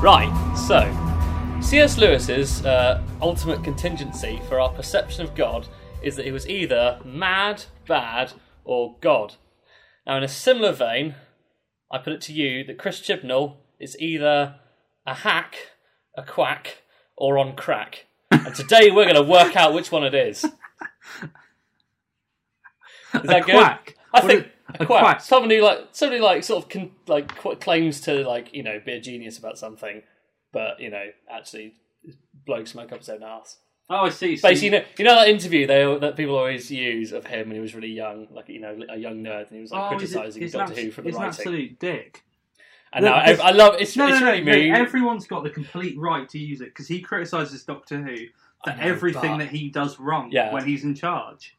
Right, so C.S. Lewis's uh, ultimate contingency for our perception of God is that he was either mad, bad, or God. Now, in a similar vein, I put it to you that Chris Chibnall is either a hack, a quack, or on crack. And today we're going to work out which one it is. Is that a good? quack. I What think a a quack. quack. Somebody like somebody like sort of con- like qu- claims to like you know be a genius about something, but you know actually blow smoke up his own ass. Oh, I see. So Basically, you know, you know that interview they that people always use of him when he was really young, like you know a young nerd, and he was like Oh, is it- criticizing Doctor an Who for the writing. it's an absolute dick. And No, now I, I love it's, No, it's no, no, really no. mean. Everyone's got the complete right to use it because he criticises Doctor Who for know, everything but- that he does wrong Yeah. when he's in charge.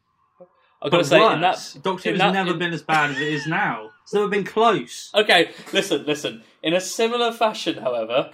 I've got to say in that Doctor in Who's that- never in- been as bad as it is now. It's never been close. Okay, listen, listen. In a similar fashion, however,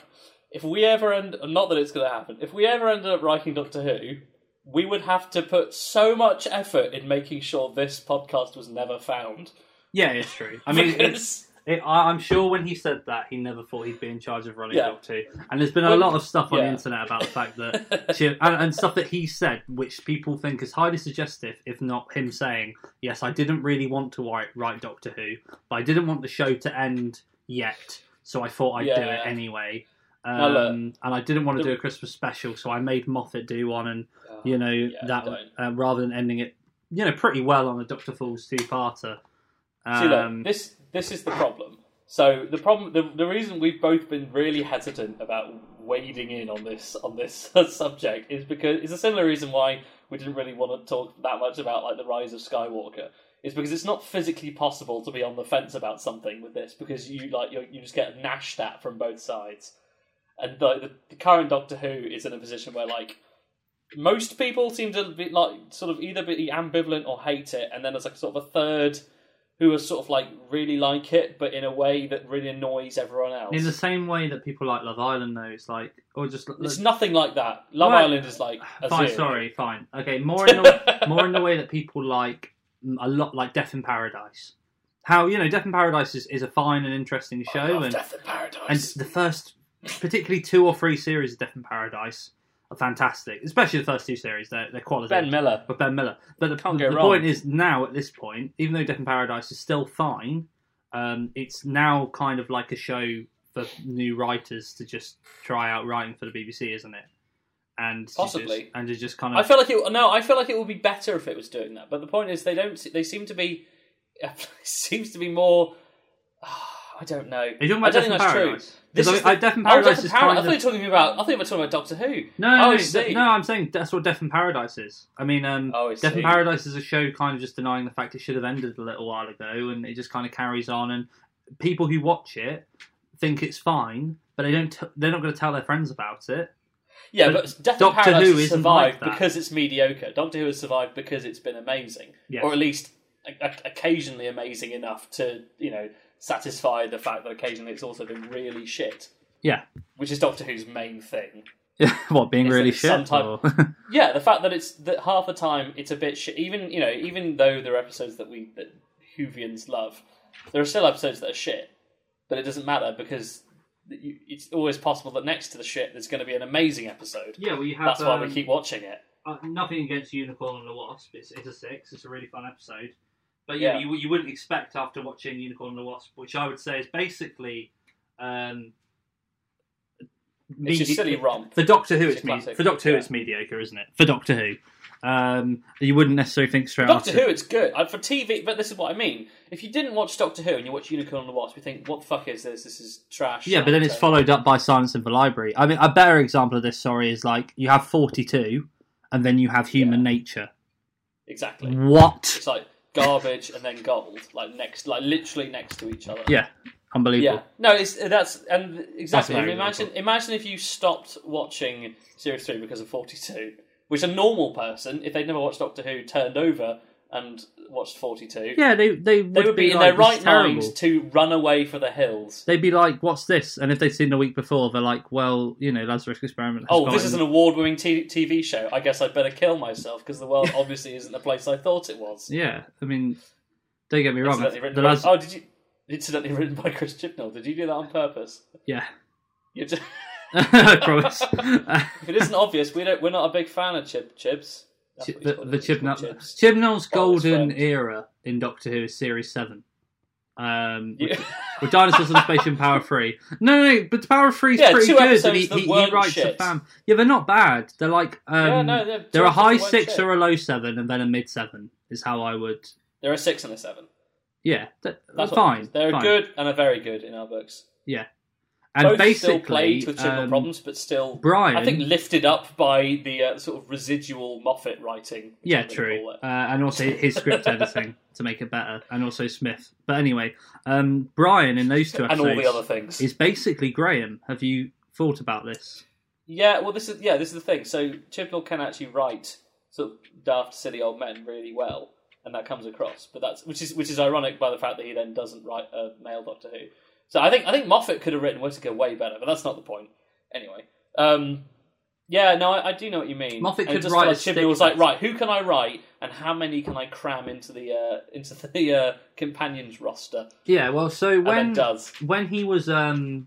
if we ever end, not that it's going to happen, if we ever ended up writing Doctor Who, we would have to put so much effort in making sure this podcast was never found. Yeah, it's true. I mean, Because- it's, it, I, I'm sure when he said that, he never thought he'd be in charge of running Yeah. Doctor Who. And there's been a Well, lot of stuff on the yeah. internet about the fact that and, and stuff that he said, which people think is highly suggestive, if not him saying, "Yes, I didn't really want to write, write Doctor Who, but I didn't want the show to end yet, so I thought I'd do it Yeah. anyway." Well, look, Um, and I didn't want to the- do a Christmas special, so I made Moffat do one, and Oh, you know yeah, that don't. uh, rather than ending it, you know, pretty well on a Doctor Falls two-parter. See, look, Um, this this is the problem. So the problem, the, the reason we've both been really hesitant about wading in on this on this subject is because it's a similar reason why we didn't really want to talk that much about like the rise of Skywalker. Is because it's not physically possible to be on the fence about something with this because you like you you just get gnashed at from both sides, and like the, the current Doctor Who is in a position where like most people seem to be like sort of either be ambivalent or hate it, and then there's like sort of a third who are sort of like really like it, but in a way that really annoys everyone else. in the same way that people like Love Island, though, it's like, or just It's nothing like that. Love Right. Island is like a fine. zero. Sorry, fine. Okay, more in the more in the way that people like a lot, like Death in Paradise. How you know Death in Paradise is, is a fine and interesting show, and Death in Paradise, and the first, particularly two or three series of Death in Paradise are fantastic, especially the first two series. They're they're quality. ben Miller. But Ben Miller. But the, Can't go the wrong. point is now at this point, even though Death in Paradise is still fine, um, it's now kind of like a show for new writers to just try out writing for the BBC, isn't it? And to Possibly. just, and to just kind of I feel like it. No, I feel like it would be better if it was doing that. But the point is, they don't. They seem to be. It seems to be more. I don't know. Are you talking I about don't Death in think that's true. Paradise? This 'Cause is I- I- Death in Paradise Death is Paradise. kind I thought you were talking about. I thought you were talking about Doctor Who. No, Oh, no, I see. no, I'm saying that's what Death in Paradise is. I mean, um, Oh, I Death in. Paradise is a show kind of just denying the fact it should have ended a little while ago, and it just kind of carries on. And people who watch it think it's fine, but they don't. T- they're not going to tell their friends about it. Yeah, But but, Death Doctor in Paradise Who has survived like because it's mediocre. Doctor Who has survived because it's been amazing, Yes. or at least occasionally amazing enough to you know satisfy the fact that occasionally it's also been really shit. Yeah. which is Doctor Who's main thing. Yeah, what being Is really that shit? sometime- or- Yeah, the fact that it's that half the time it's a bit shit. Even you know, even though there are episodes that we that Whovians love, there are still episodes that are shit. But it doesn't matter because you, it's always possible that next to the shit there's going to be an amazing episode. yeah, well, you have. That's why we um, keep watching it. uh, nothing against Unicorn and the Wasp. It's, it's a six. It's a really fun episode. But Yeah. yeah, you, you wouldn't expect after watching Unicorn and the Wasp, which I would say is basically. Um, It's a medi- silly romp. For Doctor Who, It's it's, a me- classic, for Doctor Who, yeah. it's mediocre, isn't it? For Doctor Who, um, you wouldn't necessarily think straight For Doctor after. Who, it's good Uh, for TV. But this is what I mean. If you didn't watch Doctor Who and you watch Unicorn and the Wasp, you think, "What the fuck is this? This is trash." Yeah, but then it's followed up by Silence in the Library. I mean, a better example of this, sorry, is like you have 42 and then you have Human Yeah. Nature. Exactly. What? It's like garbage and then gold, like next, like literally next to each other. Yeah, unbelievable. Yeah, no, it's that's and exactly. a I very mean, imagine imagine if you stopped watching series three because of Forty Two, which a normal person, if they'd never watched Doctor Who, turned over and watched Forty Two, Yeah, they they would, they would be, in like, their right is terrible." minds to run away for the hills. They'd be like, "What's this?" And if they'd seen the week before, they're like, "Well, you know, Lazarus Experiment." Has Oh, this is an award-winning t- TV show. I guess I'd better kill myself because the world obviously isn't the place I thought it was. Yeah, I mean, Don't get me wrong. Incidentally written The by- lads- oh, did you? Incidentally written by Chris Chibnall. Did you do that on purpose? Yeah, You just, I promise. If it isn't obvious, we don't. We're not a big fan of Chib Chibs. That's Chi- what he's the the Chibnall. Chibnall's golden era in Doctor Who is Series Seven. Um, You- with Dinosaurs on Space and Power Three. No, no, no, but Power Three is Yeah, pretty two good. And episodes he, he, he writes a shit. fan. Yeah, they're not bad. They're like um, yeah, no, they're, they're a high six shit. or a low seven, and then a mid seven is how I would. They're a six and a seven. Yeah, that, That's fine. They're fine. good and a very good in our books. And Both basically, still played with um, problems, but still, Brian. I think, lifted up by the uh, sort of residual Moffat writing. Yeah, true. Uh, and also his script editing to make it better, and also Smith. But anyway, um, Brian in those two and all the other things. is basically Graham. Have you thought about this? Yeah, well, this is yeah, this is the thing. So Chibnall can actually write sort of daft, silly old men really well, and that comes across. But that's which is which is ironic by the fact that he then doesn't write a male Doctor Who. So I think I think Moffat could have written Whittaker way better, but that's not the point. Anyway, um, yeah, no, I, I do know what you mean. Moffat could just write felt a like Chibnall was like, right, who can I write, and how many can I cram into the uh, into the uh, companions roster? Yeah, well, so when does. when he was um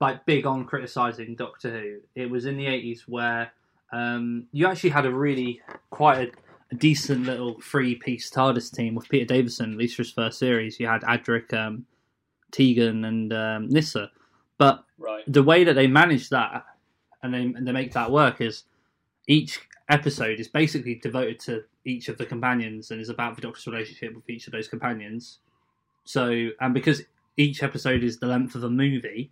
like big on criticizing Doctor Who, it was in the eighties where um you actually had a really quite a, a decent little three piece TARDIS team with Peter Davison, at least for his first series. You had Adric, um, Tegan, and um, Nyssa, but Right. the way that they manage that and they and they make that work is each episode is basically devoted to each of the companions and is about the Doctor's relationship with each of those companions. So and because each episode is the length of a movie,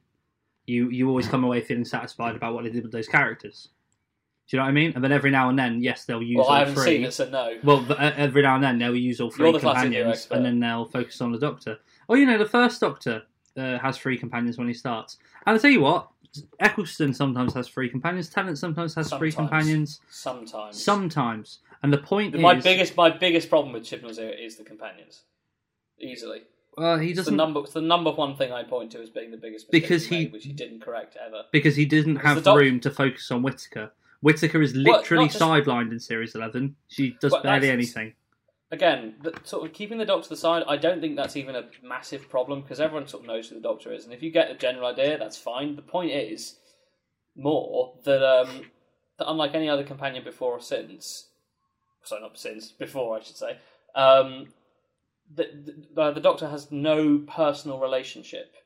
you you always come away feeling satisfied about what they did with those characters. Do you know what I mean? And then every now and then, yes, they'll use Well, all I haven't three. seen it, so no. Well, uh, every now and then they'll use all 3 You're the companions, and then they'll focus on the Doctor. Oh, you know, the first Doctor uh, has three companions when he starts. And I tell you what, Eccleston sometimes has three companions. Tennant sometimes has three Sometimes. companions. Sometimes. Sometimes, and the point My is, biggest my biggest problem with Chibnall's era is the companions. Easily, well, he it's the doesn't number it's the number one thing I point to as being the biggest mistake Because he made, which he didn't correct ever. because he didn't Because have the doc- room to focus on Whittaker. Whittaker is Well, literally not just- sidelined in series eleven. She does Well, barely that's- anything. Again, the, sort of keeping the Doctor to the side, I don't think that's even a massive problem because everyone sort of knows who the Doctor is, and if you get a general idea, that's fine. The point is more that um, that unlike any other companion before or since, sorry, not since before, I should say, um, the, the, the Doctor has no personal relationship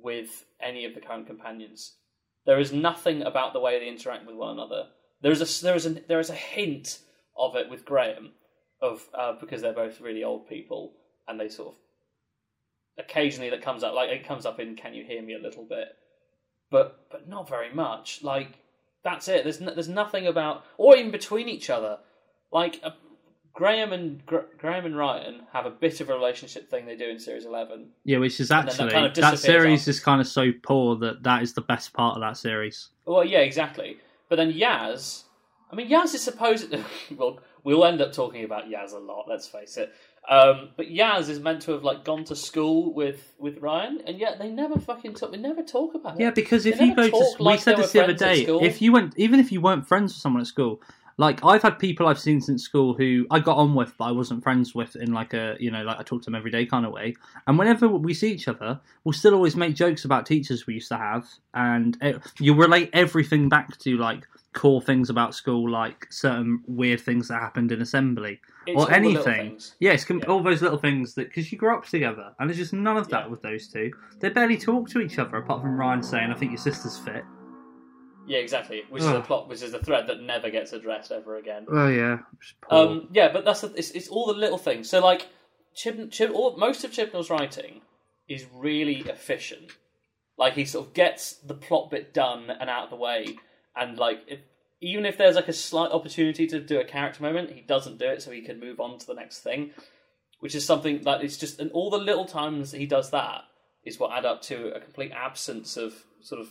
with any of the current companions. There is nothing about the way they interact with one another. There is a there is a there is a hint of it with Graham, of uh, because they're both really old people and they sort of occasionally that comes up like it comes up in Can You Hear Me a little bit, but but not very much. Like that's it. There's no, there's nothing about or even between each other. Like uh, Graham and Gra- Graham and Ryan have a bit of a relationship thing they do in series eleven. Yeah, which is then that actually kind of that, series after. is kind of so poor that that is the best part of that series. Well, yeah, exactly. But then Yaz, I mean, Yaz is supposed. well, we'll end up talking about Yaz a lot. Let's face it. Um, but Yaz is meant to have like gone to school with with Ryan, and yet they never fucking talk. They never talk about it. Yeah, because if They you go to, we like said this the other day. If you went, even if you weren't friends with someone at school, like I've had people I've seen since school who I got on with, but I wasn't friends with in like a you know like I talk to them every day kind of way. And whenever we see each other, we'll still always make jokes about teachers we used to have, and it, you relate everything back to like core things about school, like certain weird things that happened in assembly It's or anything. things. Yeah, Yeah. all those little things that because you grew up together, and there's just none of that Yeah. with those two. They barely talk to each other apart from Ryan saying, "I think your sister's fit." Yeah, exactly. Which is the plot, which is the thread that never gets addressed ever again. Oh yeah, Um, yeah, but that's the, it's, it's all the little things. So like, Chib, Chib, all, most of Chibnall's writing is really efficient. Like he sort of gets the plot bit done and out of the way, and like if, even if there's like a slight opportunity to do a character moment, he doesn't do it, so he can move on to the next thing. Which is something that it's just, and all the little times he does that is what add up to a complete absence of sort of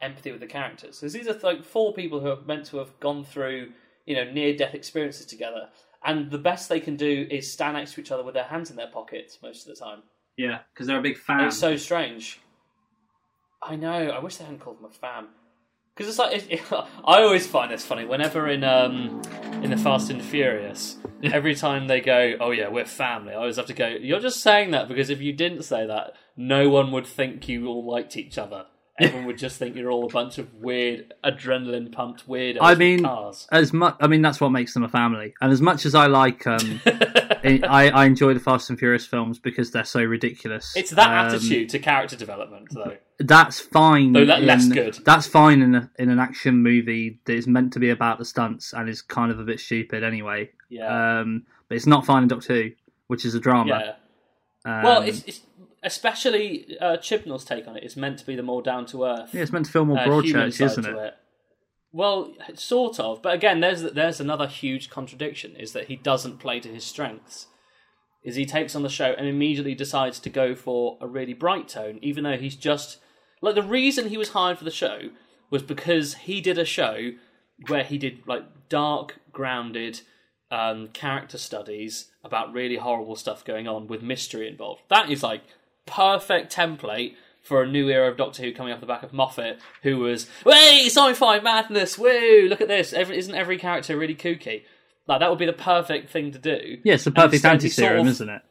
empathy with the characters. Because these are like four people who are meant to have gone through, you know, near death experiences together, and the best they can do is stand next to each other with their hands in their pockets most of the time. yeah, because they're a big fan. And it's so strange. I know. I wish they hadn't called them a fam. Because it's like it, it- I always find this funny. Whenever in um, in the Fast and Furious, every time they go, "Oh yeah, we're family," I always have to go. You're just saying that because if you didn't say that, no one would think you all liked each other. Everyone would just think you're all a bunch of weird, adrenaline pumped weirdos. I mean, cars. as much. I mean, that's what makes them a family. And as much as I like, um, I, I enjoy the Fast and Furious films because they're so ridiculous. it's that Um, attitude to character development, though. That's fine. Though that- less good. That's fine in a, in an action movie that is meant to be about the stunts and is kind of a bit stupid anyway. Yeah, Um, but it's not fine in Doctor Who, which is a drama. yeah. Um, Well, it's, it's especially uh, Chibnall's take on it is meant to be the more down to earth. yeah, it's meant to feel more uh, Broadchurch, isn't to it? Well, sort of, but again, there's there's another huge contradiction: is that he doesn't play to his strengths. Is he takes on the show and immediately decides to go for a really bright tone, even though he's just like the reason he was hired for the show was because he did a show where he did like dark, grounded um, character studies about really horrible stuff going on with mystery involved. That is like perfect template for a new era of Doctor Who coming off the back of Moffat, who was, "Hey, sci-fi madness! Woo! Look at this! Every, isn't every character really kooky?" Like that would be the perfect thing to do. Yeah, it's the perfect anti-serum, sort of- isn't it?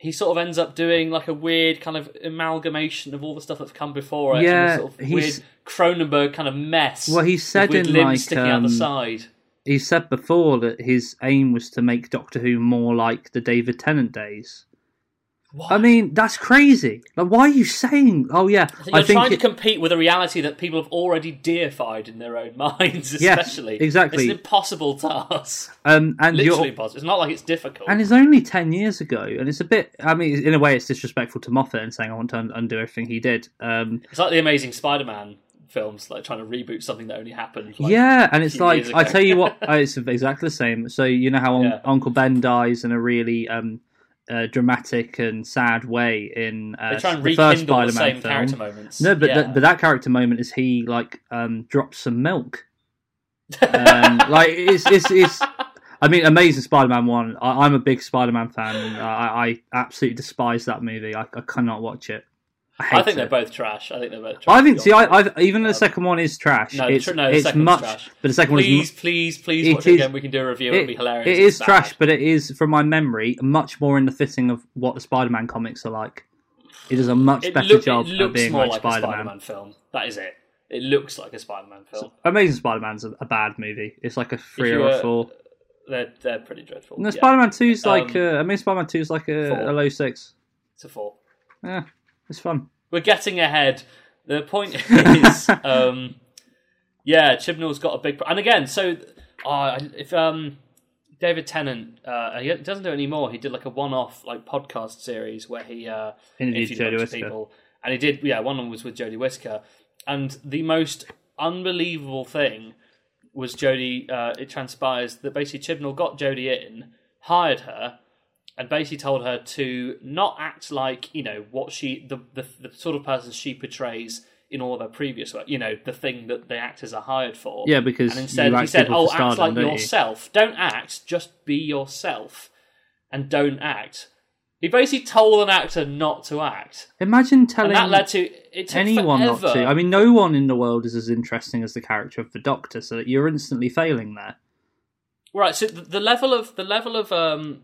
He sort of ends up doing like a weird kind of amalgamation of all the stuff that's come before it. Yeah, sort of weird Cronenberg kind of mess. Well, he said with in, limbs like, sticking out the um, side. He said before that his aim was to make Doctor Who more like the David Tennant days. I mean, that's crazy. Like, why are you saying? Oh yeah, You're I think trying it- to compete with a reality that people have already deified in their own minds, Yes, exactly. It's an impossible task. um, and Literally you're, impossible. It's not like it's difficult. and it's only ten years ago, and it's a bit. I mean, in a way, it's disrespectful to Moffat and saying I want to un- undo everything he did. Um, It's like the Amazing Spider-Man films, like trying to reboot something that only happened. Like, yeah, and it's like I tell you what, uh, it's exactly the same. So you know how Un- Yeah. Uncle Ben dies in a really um, uh, dramatic and sad way in uh, the first Spider-Man same film. character moments. No, but yeah. th- but that character moment is he like um, drops some milk. Um, like it's it's it's. I mean, Amazing Spider-Man one. I, I'm a big Spider-Man fan, and I, I absolutely despise that movie. I, I cannot watch it. I I think it. they're both trash. I think they're both trash. I think. See, I, I even the Um, second one is trash. no, it's no, the it's second much, trash. but the second please, one is please, please It watch it again. We can do a review. it, It'll be hilarious. It's bad. trash, but it is, from my memory, much more in the fitting of what the Spider-Man comics are like. It does a much It, better look, job it of being more like, Spider-Man. Spider-Man film. That is it. It looks like a Spider-Man film. Amazing Spider-Man's a, a bad movie. It's like a three or a four. They're they're pretty dreadful. No, Yeah, Spider-Man Two is like Um, uh, Amazing Spider-Man Two is like a, a low six. It's a four. Yeah, it's fun. We're getting ahead. The point is, um, yeah, Chibnall's got a big. And again, so uh, if um, David Tennant, uh, he doesn't do it anymore. He did like a one-off like podcast series where he uh, Interviewed Jodie people, and he did. Yeah, one of them was with Jodie Whittaker, and the most unbelievable thing was Jodie. Uh, it transpires that basically Chibnall got Jodie in, hired her, and basically told her to not act like you know what she the the, the sort of person she portrays in all of her previous work. You know the thing that the actors are hired for. Yeah, because And instead, you he said, "Oh, act stardom, like don't you? yourself. Don't act. Just be yourself, and don't act." He basically told an actor not to act, Imagine telling and that led to it anyone forever. not to. I mean, no one in the world is as interesting as the character of the Doctor, so that you're instantly failing there. Right. So the, the level of the level of um,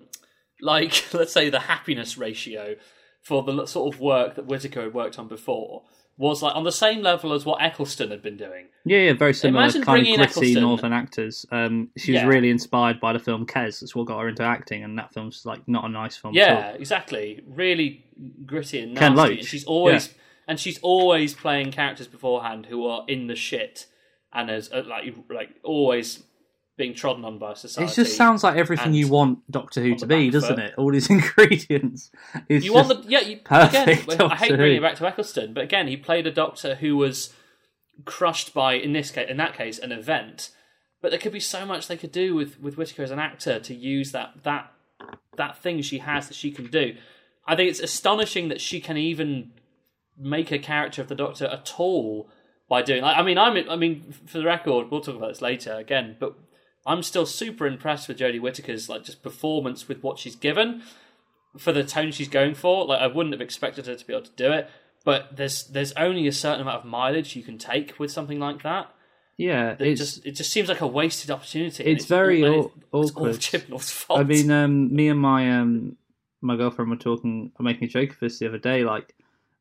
like let's say the happiness ratio for the sort of work that Whittaker had worked on before was like on the same level as what Eccleston had been doing. Yeah, yeah, very similar Imagine kind of gritty Eccleston- northern actors. Um, she was Yeah. really inspired by the film Kes. That's what got her into acting, and that film's like not a nice film. at Yeah, exactly. Really gritty and nasty. Ken. Loach, And she's always and she's always playing characters beforehand who are in the shit and as uh, like like always being trodden on by society. It just sounds like everything you want Doctor Who to be, doesn't foot. it? All these ingredients. It's You want the yeah. You, perfect again, I hate bringing it back to Eccleston, but again, he played a Doctor who was crushed by in this case, in that case, an event. But there could be so much they could do with with Whittaker as an actor to use that that that thing she has that she can do. I think it's astonishing that she can even make a character of the Doctor at all by doing. Like, I mean, I'm. I mean, for the record, we'll talk about this later again, but. I'm still super impressed with Jodie Whittaker's like just performance with what she's given for the tone she's going for. Like I wouldn't have expected her to be able to do it, but there's there's only a certain amount of mileage you can take with something like that. Yeah, It it's just it just seems like a wasted opportunity. and it's very all, and it's awkward. Chibnall's fault. I mean, um, me and my um, my girlfriend were talking, making a joke of this the other day, like,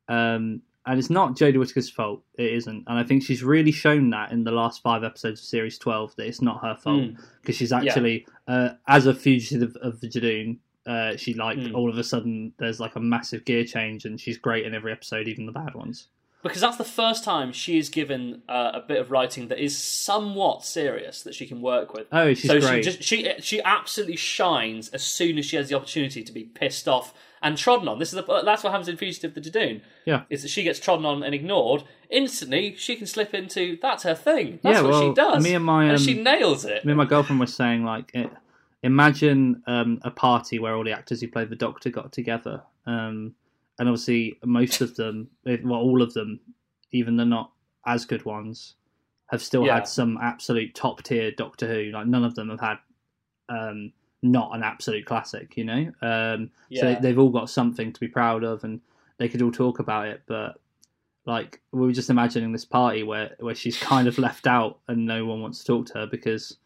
um, and it's not Jodie Whittaker's fault. It isn't, and I think she's really shown that in the last five episodes of series twelve that it's not her fault Mm. because she's actually, uh, as a fugitive of the Judoon, uh, she like Mm. all of a sudden there's like a massive gear change, and she's great in every episode, even the bad ones. because that's the first time she is given uh, a bit of writing that is somewhat serious that she can work with. Oh, she's so great. she just she she absolutely shines as soon as she has the opportunity to be pissed off and trodden on. This is the, that's what happens in Fugitive the Judoon. Yeah. is that she gets trodden on and ignored instantly. She can slip into that's her thing. That's Yeah, what well, she does. me and my, um, she nails it. me and my girlfriend were saying like it, imagine um, a party where all the actors who played the doctor got together um, and obviously most of them eh, well all of them even the not as good ones have still Yeah. had some absolute top tier doctor who like none of them have had um, not an absolute classic you know um, so Yeah. they, they've all got something to be proud of and they could all talk about it but like we were just imagining this party where where she's kind of left out and no one wants to talk to her because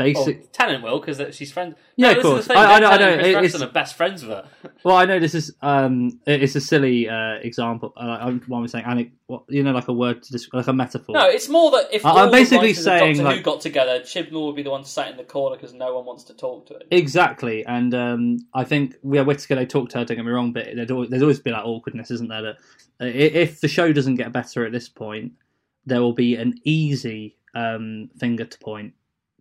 Oh, basic Tennant will because she's friends. Yeah, No, of course. the thing, I- I know- I know, Chris it's- are best friends with her. well i know this is um it's a silly uh example uh, I'm, what i'm saying and what, you know like a word to describe like a metaphor No, it's more that if I- the basically saying, Doctor Who like- got together, Chibnall would be the one sat in the corner because no one wants to talk to him. exactly and um i think we yeah are whittaker they talked to her don't get me wrong but there'd always, there's always been that awkwardness isn't there that uh, if the show doesn't get better at this point there will be an easy um finger to point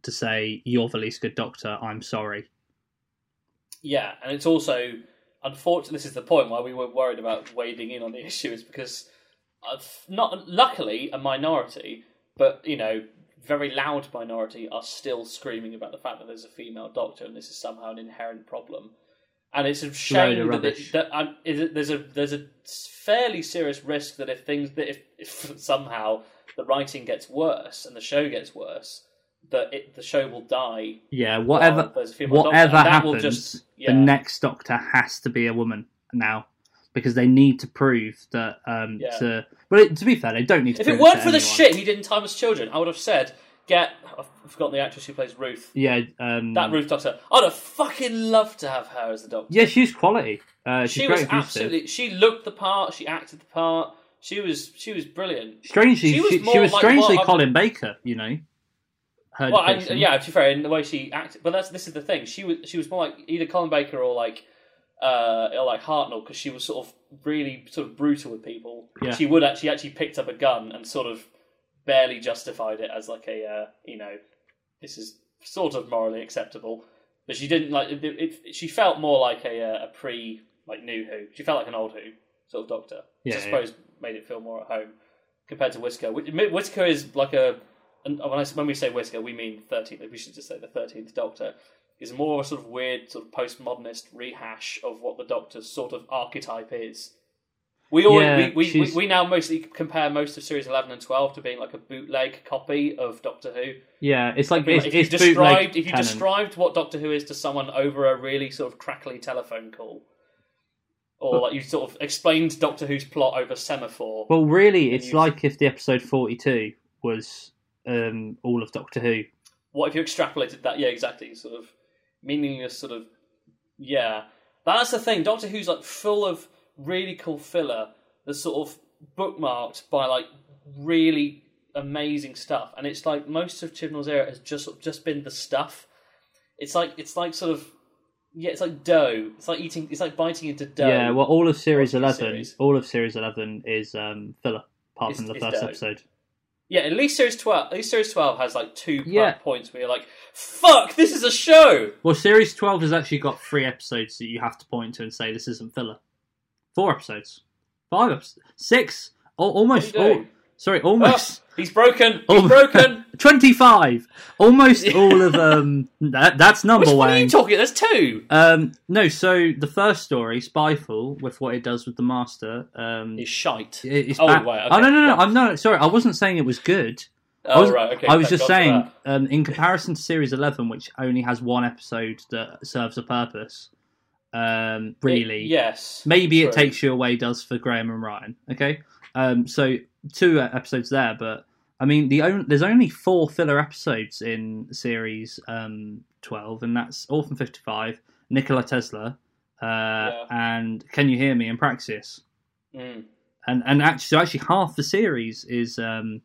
to say you're the least good doctor i'm sorry Yeah, and it's also unfortunately this is the point why we were worried about wading in on the issue is because uh, not luckily a minority, but you know very loud minority are still screaming about the fact that there's a female doctor and this is somehow an inherent problem. And it's a shame that, it, that um, is it, there's a there's a fairly serious risk that if things that if, if somehow the writing gets worse and the show gets worse, that it, the show will die. yeah whatever a whatever and that will happens just- yeah. the next doctor has to be a woman now because they need to prove that um Yeah. to but it, to be fair they don't need to If it weren't to for the shit he did in Timeless Children, I would have said, get. I've forgotten the actress who plays Ruth. yeah um That Ruth Doctor. I'd have fucking loved to have her as the Doctor. yeah she's quality uh she's she was absolutely. She looked the part. She acted the part. She was. She was brilliant. strangely she she was was, like strangely Colin Baker you know her Well, and, yeah, to be fair, in the way she acted, but that's this is the thing. She was. She was more like either Colin Baker or like. Uh, or like Hartnell because she was sort of really sort of brutal with people. Yeah. She would actually actually picked up a gun and sort of barely justified it as like a uh, you know this is sort of morally acceptable, but she didn't like it. it she felt more like a uh, a pre like new Who. She felt like an old Who sort of Doctor. Which Yeah, I yeah. suppose made it feel more at home compared to Whisker. Whisker is like a and when I when we say Whisker, we mean thirteenth. We should just say the thirteenth Doctor is more of a sort of weird, sort of postmodernist rehash of what the Doctor's sort of archetype is. We all Yeah, we, we, we, we now mostly compare most of series eleven and twelve to being like a bootleg copy of Doctor Who. yeah it's like I mean, it's, if you described if you Tennant. described what Doctor Who is to someone over a really sort of crackly telephone call, or like you sort of explained Doctor Who's plot over semaphore. well really it's you- like if the episode 42 was um all of Doctor Who what if you extrapolated that? Yeah, exactly. Sort of meaningless. Sort of yeah. That's the thing. Doctor Who's like full of really cool filler that's sort of bookmarked by like really amazing stuff, and it's like most of Chibnall's era has just just been the stuff. It's like it's like sort of yeah, it's like dough. It's like eating. It's like biting into dough. yeah well all of series 11 series. all of series 11 is um filler apart It's- from the first dough. episode Yeah, at least series twelve. At least series twelve has like two Yeah. points where you're like, "Fuck, this is a show." Well, series twelve has actually got three episodes that you have to point to and say this isn't filler. Four episodes, five episodes, six, al- almost. What are you All, doing? sorry, Oh, almost he's broken. He's broken. twenty-five. Almost all of um. That, that's number Which one. are you talking? There's two. Um, no, so the first story, Spyfall, with what it does with the Master, um, He's shite. it- it's Oh, bad. right, oh no, no, no. I'm no, sorry, I wasn't saying it was good. I Oh was, right, okay. I was thank just God saying, um, in comparison to Series 11, which only has one episode that serves a purpose, um, really, It- yes. maybe it takes you away does for Graham and Ryan. Okay, um, so two episodes there, but I mean, the on, there's only four filler episodes in series um, twelve, and that's Orphan Fifty Five, Nikola Tesla, uh, and Can You Hear Me and Praxeus. Mm. And and actually, so actually, half the series is um,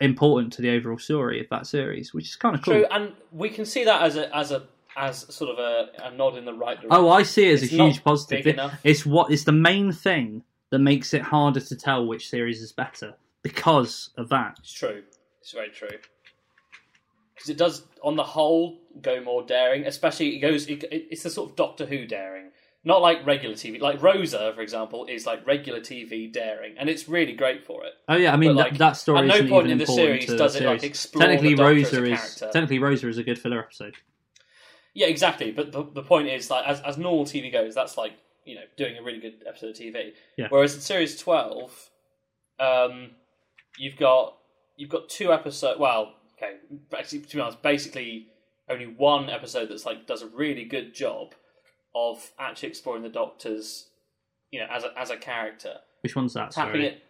important to the overall story of that series, which is kind of cool. True, and we can see that as a as a as sort of a, a nod in the right direction. Oh, I see it as It's a huge positive. It- It's what it's the main thing that makes it harder to tell which series is better because of that. It's true. It's very true. Because it does, on the whole, go more daring. Especially, it goes. It, it- it's the sort of Doctor Who daring, not like regular TV. Like Rosa, for example, is like regular TV daring, and it's really great for it. Oh yeah, I mean that, like, that story at no point even in the series to the does it, like, explore technically, the Doctor as Rosa is technically Rosa is a good filler episode. Yeah, exactly. But the, the point is, like, as, as normal TV goes, that's like you know doing a really good episode of TV. Yeah. Whereas in series twelve, um, you've got you've got two episodes. Well, okay, actually, to be honest, basically only one episode that's like does a really good job of actually exploring the Doctor's, you know, as a as a character, Which one's that? tapping Sorry. it.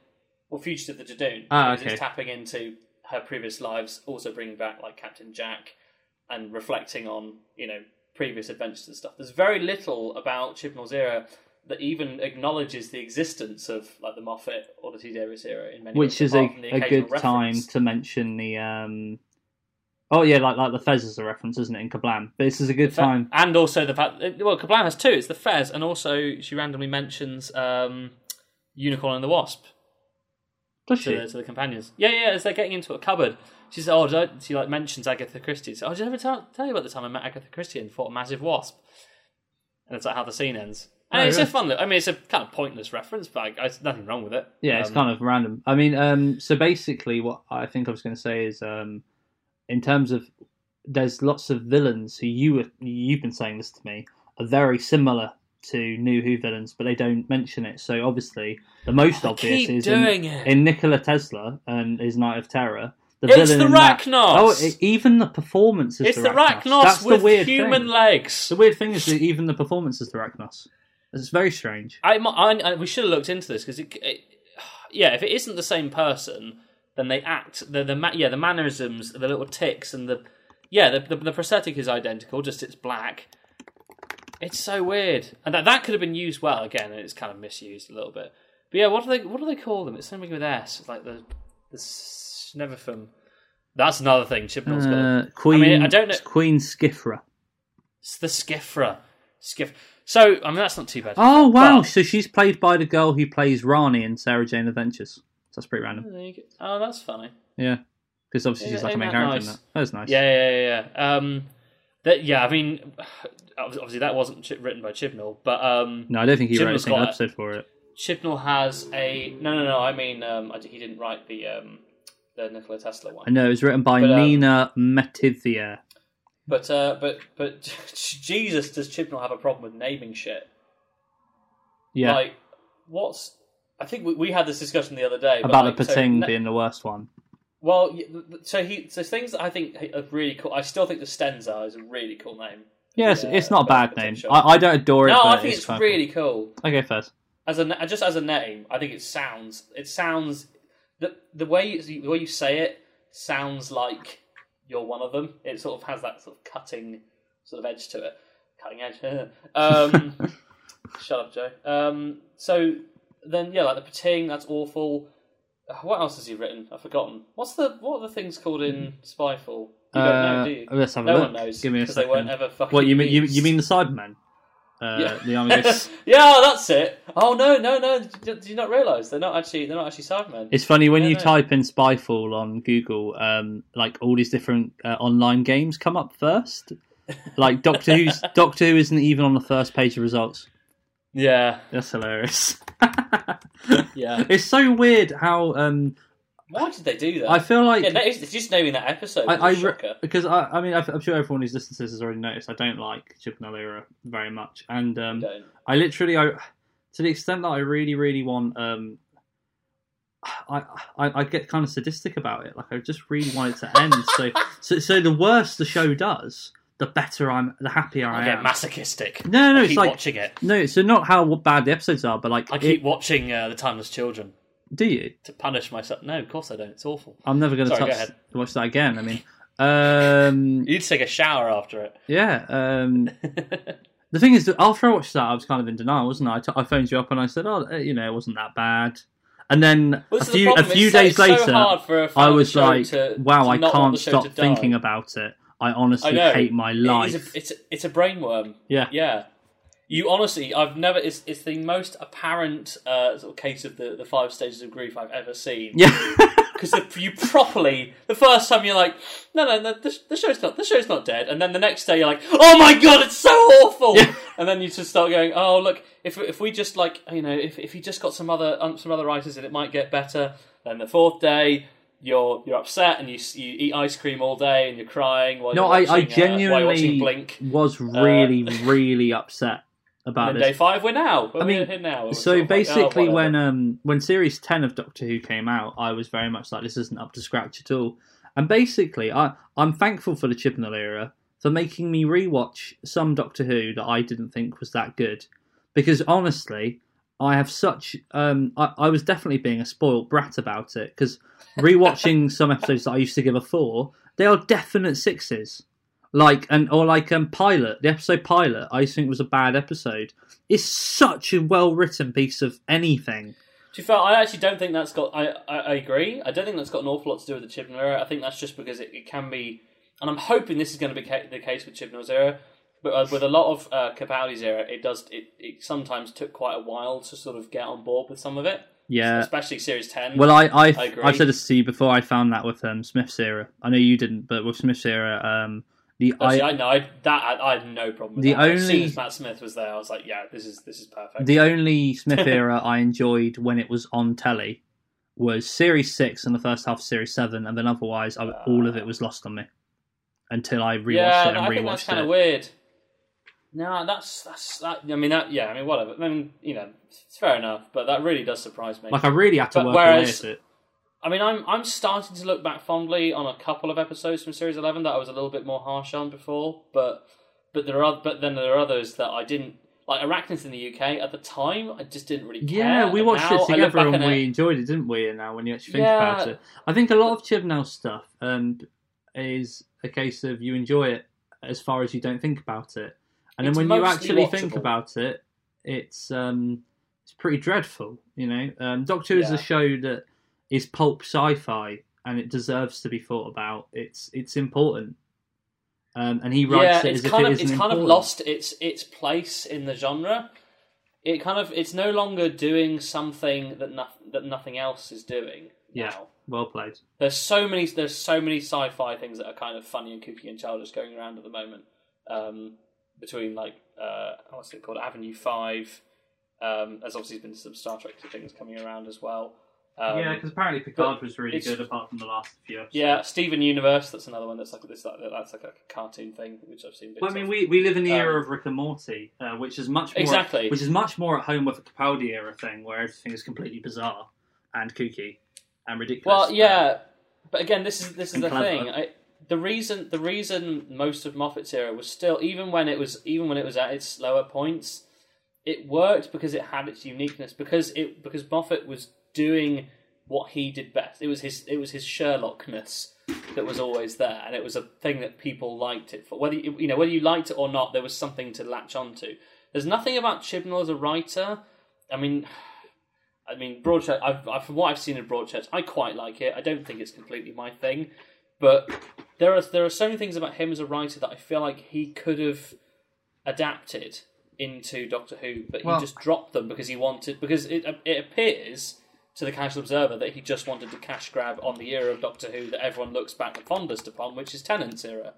Well, Fugitive the Judoon. Ah, okay. It's tapping into her previous lives, also bringing back like Captain Jack, and reflecting on you know previous adventures and stuff. There's very little about Chibnall's era that even acknowledges the existence of like the Moffat or the T. Davies era in many Which ways, is a, apart from the a good time to mention the. um Oh yeah, like like the Fez is a reference, isn't it, in Kerblam? But this is a good Fe- time. and also the fact well, Kerblam has two. It's the Fez, and also she randomly mentions um, Unicorn and the Wasp. Does to, she? the, to the companions. Yeah, yeah, as they're getting into a cupboard. She says, "Oh, I, she like mentions Agatha Christie." So, oh, did I ever tell, tell you about the time I met Agatha Christie and fought a massive wasp? And it's like how the scene ends. And Oh, it's a fun. li- I mean, it's a kind of pointless reference, but I, there's nothing wrong with it. Yeah, it's Um, kind of random. I mean, um, so basically, what I think I was going to say is, um, in terms of, there's lots of villains who you were, you've been saying this to me are very similar to New Who villains, but they don't mention it. So obviously, the most I obvious is in, in Nikola Tesla and his Night of Terror. The It's villain the Racnoss! Oh, it, even the performance is it's the Racnoss. Racnoss That's with the weird human thing. legs. The weird thing is that even the performance is the Racnoss. It's very strange. I, I, I- we should have looked into this because it, it, yeah, if it isn't the same person, then they act the the yeah the mannerisms, the little ticks, and the yeah the, the the prosthetic is identical, just it's black. It's so weird, and that that could have been used well again, and it's kind of misused a little bit. But yeah, what do they what do they call them? It's something with S, it's like the the Sneverfum. That's another thing. Chibnall's got. Uh, Queen, I mean, I don't know- It's Queen Skithra. it's the Skithra. Skiff. So I mean, that's not too bad. Oh wow! But- So she's played by the girl who plays Rani in Sarah Jane Adventures. So that's pretty random. There you go. Oh, that's funny. Yeah, because obviously she's like a main character nice? that. That was nice. Yeah, yeah, yeah. yeah. Um, that yeah. I mean, obviously that wasn't written by Chibnall, but um, No, I don't think he wrote a Chibnall's single episode for it. Chibnall has a no, no, no. I mean, um, I, he didn't write the um, the Nikola Tesla one. I know it was written by But, um, Nina Métivier. But uh, but but Jesus, does Chibnall have a problem with naming shit? Yeah, Like, what's I think we, we had this discussion the other day about like, the so Pting ne- being the worst one. Well, y- th- th- so he so things that I think are really cool. I still think the Stenza is a really cool name. Yeah, it's, Yeah, it's not a bad name. I, I don't adore it. No, I think it's quite really cool. okay. First, as a just as a name, I think it sounds it sounds the the way the way you say it sounds like you're one of them. It sort of has that sort of cutting sort of edge to it. Cutting edge. um, shut up, Joe. Um, so then, yeah, like the Pting, that's awful. Uh, What else has he written? I've forgotten. What's the what are the things called in Spyfall? You don't know, Uh, do you? let's have a no look. one knows. Give me a because they weren't second. ever fucking. What you mean? You, you mean the Cybermen? Uh, Yeah. The army. goes- yeah, that's it. Oh no, no, no! Did, did you not realise they're not actually they're not actually Cybermen? It's funny when Yeah, you no. type in Spyfall on Google, um, like all these different uh, online games come up first. Like Doctor Who's Doctor Who isn't even on the first page of results. Yeah, That's hilarious. yeah. it's so weird how um, Why did they do that? I feel like yeah, no, it's, just naming that episode. I, I was a re- shocker. because I, I mean I'm sure everyone who's listened to this has already noticed I don't like Chibnall era very much, and um, Don't. I literally, I to the extent that I really, really want, um, I, I, I get kind of sadistic about it. Like I just really want it to end. so, so, so the worse the show does, the better I'm, the happier I, I get am. masochistic. no, no, I it's keep like watching it. no, so not how bad the episodes are, but like I keep watching uh, the Timeless Children. Do you? to punish myself. No, of course I don't. It's awful. I'm never going to Sorry, go touch ahead. watch that again. I mean, um, You need to take a shower after it. yeah. Um, the thing is that after I watched that, I was kind of in denial, wasn't I? I, t- I phoned you up and I said, "Oh, eh, you know, it wasn't that bad." And then Well, a is the few a few it's days so later, a I was like, to- "Wow, I can't stop thinking about it. I honestly I hate my life." is a, it's a, it's a brainworm. yeah, Yeah. You honestly, I've never. It's, it's the most apparent uh, sort of case of the, the five stages of grief I've ever seen. yeah. Because you properly, the first time you're like, no, no, no, the, the show's not, the show's not dead, and then the next day you're like, oh my god, it's so awful, Yeah. and then you just start going, oh look, if if we just like, you know, if if you just got some other um, some other writers, and it might get better. Then the fourth day. You're you're upset and you you eat ice cream all day and you're crying while No, you're I, I watching, uh, watching genuinely Blink. was really, really upset about And this. day five, we're now. We're I mean, here now. So of like, oh, basically, when um when series ten of Doctor Who came out, I was very much like this isn't up to scratch at all. And basically, I I'm thankful for the Chibnall era for making me rewatch some Doctor Who that I didn't think was that good, because honestly, I have such um I, I was definitely being a spoiled brat about it because rewatching some episodes that I used to give a four, they are definite sixes. Like and or like um pilot the episode pilot I think was a bad episode. It's such a well written piece of anything. To be fair, I actually don't think that's got. I, I, I agree. I don't think that's got an awful lot to do with the Chibnall era. I think that's just because it, it can be, and I'm hoping this is going to be ca- the case with Chibnall's era. But uh, with a lot of uh, Capaldi's era, it does. It, it sometimes took quite a while to sort of get on board with some of it, Yeah. especially Series Ten. Well, I I, I agree. I said this to you before. I found that with um, Smith's era. I know you didn't, but with Smith's era, um, the Actually, I, I know I, that I, I had no problem with The that. As soon only- as Matt Smith was there, I was like, yeah, this is this is perfect. the only Smith era I enjoyed when it was on telly was Series Six and the first half of Series Seven, and then otherwise, I, all of it uh. was lost on me until I rewatched yeah, it and I think that's rewatched kind it. of weird. No, that's that's that. I mean, that yeah. I mean, whatever. I mean, you know, it's fair enough, but that really does surprise me. Like I really had to But work whereas- it. I mean, I'm I'm starting to look back fondly on a couple of episodes from Series Eleven that I was a little bit more harsh on before, but but there are but then there are others that I didn't like. Arachnids in the UK at the time, I just didn't really care. Yeah, we and watched now it together and we it- enjoyed it, didn't we? And now, when you actually think Yeah. about it, I think a lot of Chibnall stuff um, is a case of you enjoy it as far as you don't think about it, and then when you actually think about it, it's um, it's pretty dreadful. You know, um, Doctor Who is Yeah. a show that is pulp sci-fi, and it deserves to be thought about. It's it's important, um, and he writes yeah, it it's as if kind it of it's kind of lost its its place in the genre. It kind of it's no longer doing something that no, that nothing else is doing. Yeah. now. Well played. There's so many there's so many sci-fi things that are kind of funny and kooky and childish going around at the moment. Um, between like uh, what's it called, Avenue Five. Um, there's obviously been some Star Trek things coming around as well. Um, yeah, because apparently Picard was really it's- good, apart from the last few episodes. yeah, Steven Universe. That's another one that's like this. Like, that's like a cartoon thing which I've seen. Bits Well, I mean, of. we, we live in the era Um, of Rick and Morty, uh, which is much more Exactly. which is much more at home with the Capaldi era thing, where everything is completely bizarre and kooky and ridiculous. Well, yeah, but again, this is this is And the clever. thing. I, the reason the reason most of Moffat's era was still even when it was even when it was at its slower points, it worked because it had its uniqueness because it because Moffat was doing what he did best. It was his it was his Sherlockness that was always there, and it was a thing that people liked it for. Whether you, you know whether you liked it or not, there was something to latch onto. There's nothing about Chibnall as a writer. I mean. I mean, Broadchurch. I've, I've, from what I've seen of Broadchurch, I quite like it. I don't think it's completely my thing, but there are there are so many things about him as a writer that I feel like he could have adapted into Doctor Who, but Well- he just dropped them because he wanted because it it appears to the casual observer that he just wanted to cash grab on the era of Doctor Who that everyone looks back the fondest upon, which is Tennant's era.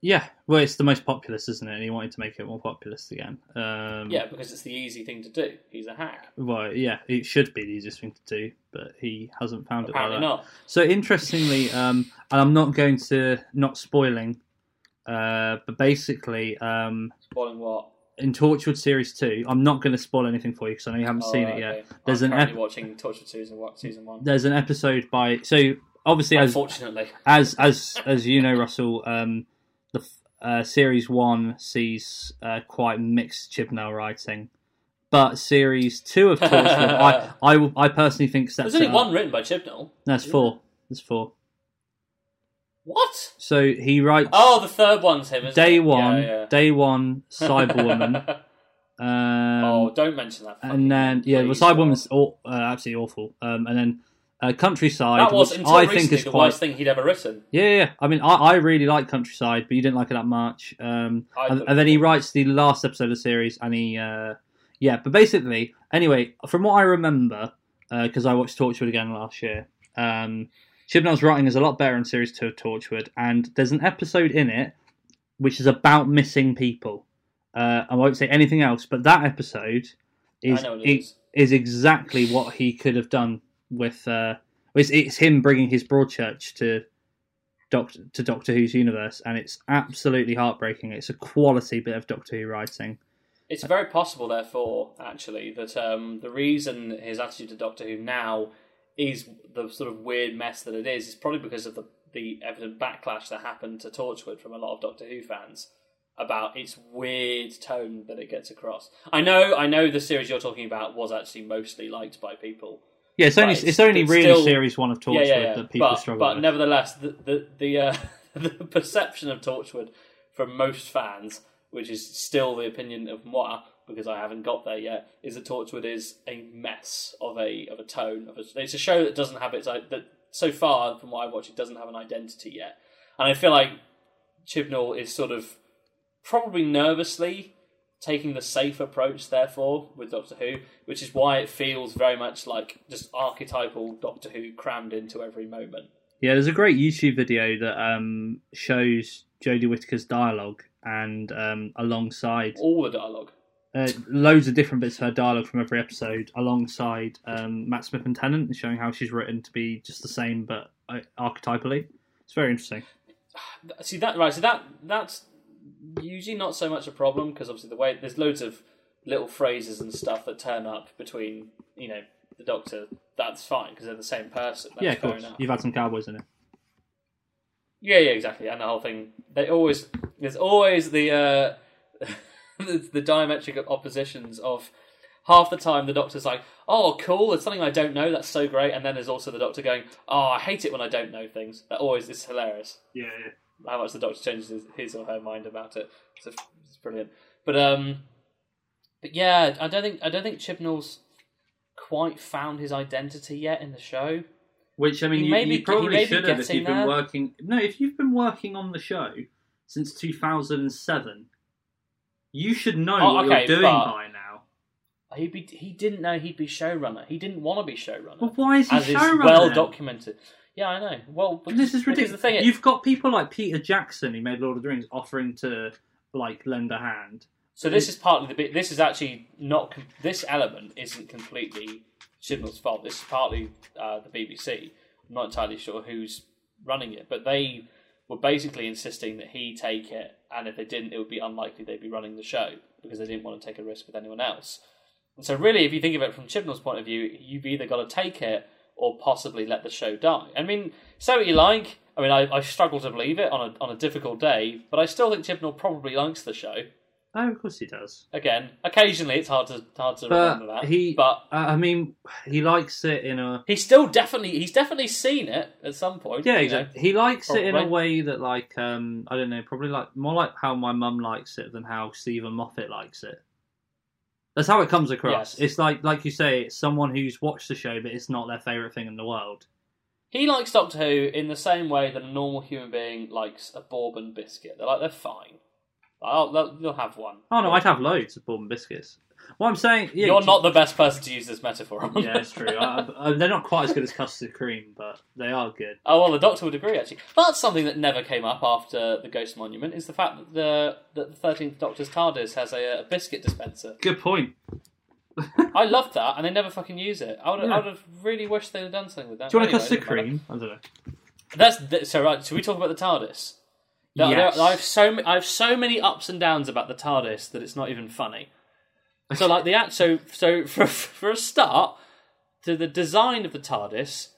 yeah. Well, it's the most populous, isn't it? And he wanted to make it more populous again. Um, Yeah, because it's the easy thing to do. He's a hack. Well, yeah, it should be the easiest thing to do, but he hasn't found it. like Apparently not. So interestingly, um, and I'm not going to not spoiling, uh, but basically, um, Spoiling what? In Torchwood series two, I'm not going to spoil anything for you because I know you haven't Oh, seen it yet. okay. There's I'm an ep- watching Torchwood season one. Season one. There's an episode by so obviously as Unfortunately, as as as you know, Russell, um, the uh, series one sees uh, quite mixed Chibnall writing, but series two of Torchwood, I, I, will- I personally think sets There's only one written by Chibnall. There's four. There's four. What? So he writes Oh, the third one's him. Isn't day it? one, Yeah, yeah. day one, Cyberwoman, um, oh, don't mention that. and then yeah, well. Cyberwoman's aw- uh, absolutely awful. Um, and then uh, Countrycide, That was which until I recently think is the quite worst thing he'd ever written. Yeah, yeah, yeah. I mean, I, I really like Countrycide, but you didn't like it that much. Um, and, and then he writes the last episode of the series, and he, uh, yeah. But basically, anyway, from what I remember, because I watched Torchwood again last year, um, Chibnall's writing is a lot better in series two of Torchwood, and there's an episode in it which is about missing people. Uh, I won't say anything else, but that episode is it- is exactly what he could have done with. Uh, it's, it's him bringing his Broadchurch to Doctor to Doctor Who's universe, and it's absolutely heartbreaking. It's a quality bit of Doctor Who writing. It's very possible, therefore, actually, that um, the reason his attitude to Doctor Who now is the sort of weird mess that it is is probably because of the the evident backlash that happened to Torchwood from a lot of Doctor Who fans about its weird tone that it gets across. I know, I know, the series you're talking about was actually mostly liked by people. Yeah, it's only Right, it's only but really still- series one of Torchwood yeah, yeah, yeah. that people but, struggle but with. nevertheless, the the the, uh, the perception of Torchwood from most fans, which is still the opinion of moi because I haven't got there yet, is that Torchwood is a mess of a of a tone. Of a, it's a show that doesn't have its that so far from what I watch, it doesn't have an identity yet, and I feel like Chibnall is sort of probably nervously taking the safe approach, therefore, with Doctor Who, which is why it feels very much like just archetypal Doctor Who crammed into every moment. Yeah, there's a great YouTube video that um, shows Jodie Whittaker's dialogue, and um, alongside All the dialogue. Uh, loads of different bits of her dialogue from every episode, alongside um, Matt Smith and Tennant, showing how she's written to be just the same but uh, archetypally. It's very interesting. See that right? So that that's usually not so much a problem because obviously the way there's loads of little phrases and stuff that turn up between you know the Doctor. That's fine because they're the same person. That's yeah, of course. enough. You've had some cowboys in it. Yeah, yeah, exactly. And the whole thing, they always there's always the uh, the, the diametric oppositions of half the time the doctor's like, "Oh, cool, it's something I don't know. That's so great," and then there's also the doctor going, "Oh, I hate it when I don't know things." That always is hilarious. Yeah, How much the doctor changes his, his or her mind about it. It's, it's brilliant. But um, but yeah, I don't think I don't think Chibnall's quite found his identity yet in the show. Which I mean, He you, may you probably should have if you've been working. No, if you've been working on the show since 2007, you should know Oh, what okay, you're doing but- by now. He'd be, he didn't know he'd be showrunner. He didn't want to be showrunner. Well, why is he as is showrunner? well then? documented. Yeah, I know. Well, but This is because ridiculous. The thing is, You've got people like Peter Jackson, who made Lord of the Rings, offering to like lend a hand. so this is partly the bit. This is actually not. com- This element isn't completely Chibnall's fault. This is partly uh, the BBC. I'm not entirely sure who's running it, but they were basically insisting that he take it, and if they didn't, it would be unlikely they'd be running the show because they didn't want to take a risk with anyone else. And so, really, if you think of it from Chibnall's point of view, you've either got to take it or possibly let the show die. I mean, say what you like. I mean, I, I struggle to believe it on a on a difficult day, but I still think Chibnall probably likes the show. Oh, of course he does. Again, occasionally it's hard to hard to But remember that. he- but Uh, I mean, he likes it in a he's still definitely he's definitely seen it at some point. yeah, you know. exactly. He likes it in a probably. way that, like, um, I don't know, probably like more like how my mum likes it than how Steven Moffat likes it. That's how it comes across. Yes. It's like, like you say, it's someone who's watched the show, but it's not their favorite thing in the world. He likes Doctor Who in the same way that a normal human being likes a bourbon biscuit. They're like they're fine. I'll, they'll, you'll have one. Oh no, I'd have loads of bourbon biscuits. What I'm saying, yeah, You're not the best person to use this metaphor on. Yeah, it's true. I, I, they're not quite as good as custard cream, but they are good. Oh well, the Doctor would agree. Actually, that's something that never came up after the Ghost Monument. Is the fact that the that the Thirteenth Doctor's TARDIS has a, a biscuit dispenser. Good point. I loved that, and they never fucking use it. I would, Yeah. I would have really wished they'd have done something with that. Do you want a Anyway, custard doesn't matter. cream? I don't know. That's th- so right. Should we talk about the TARDIS? There- there- Yes. I have so I have so many ups and downs about the TARDIS that it's not even funny. So like the act, so so for for a start, to the design of the TARDIS,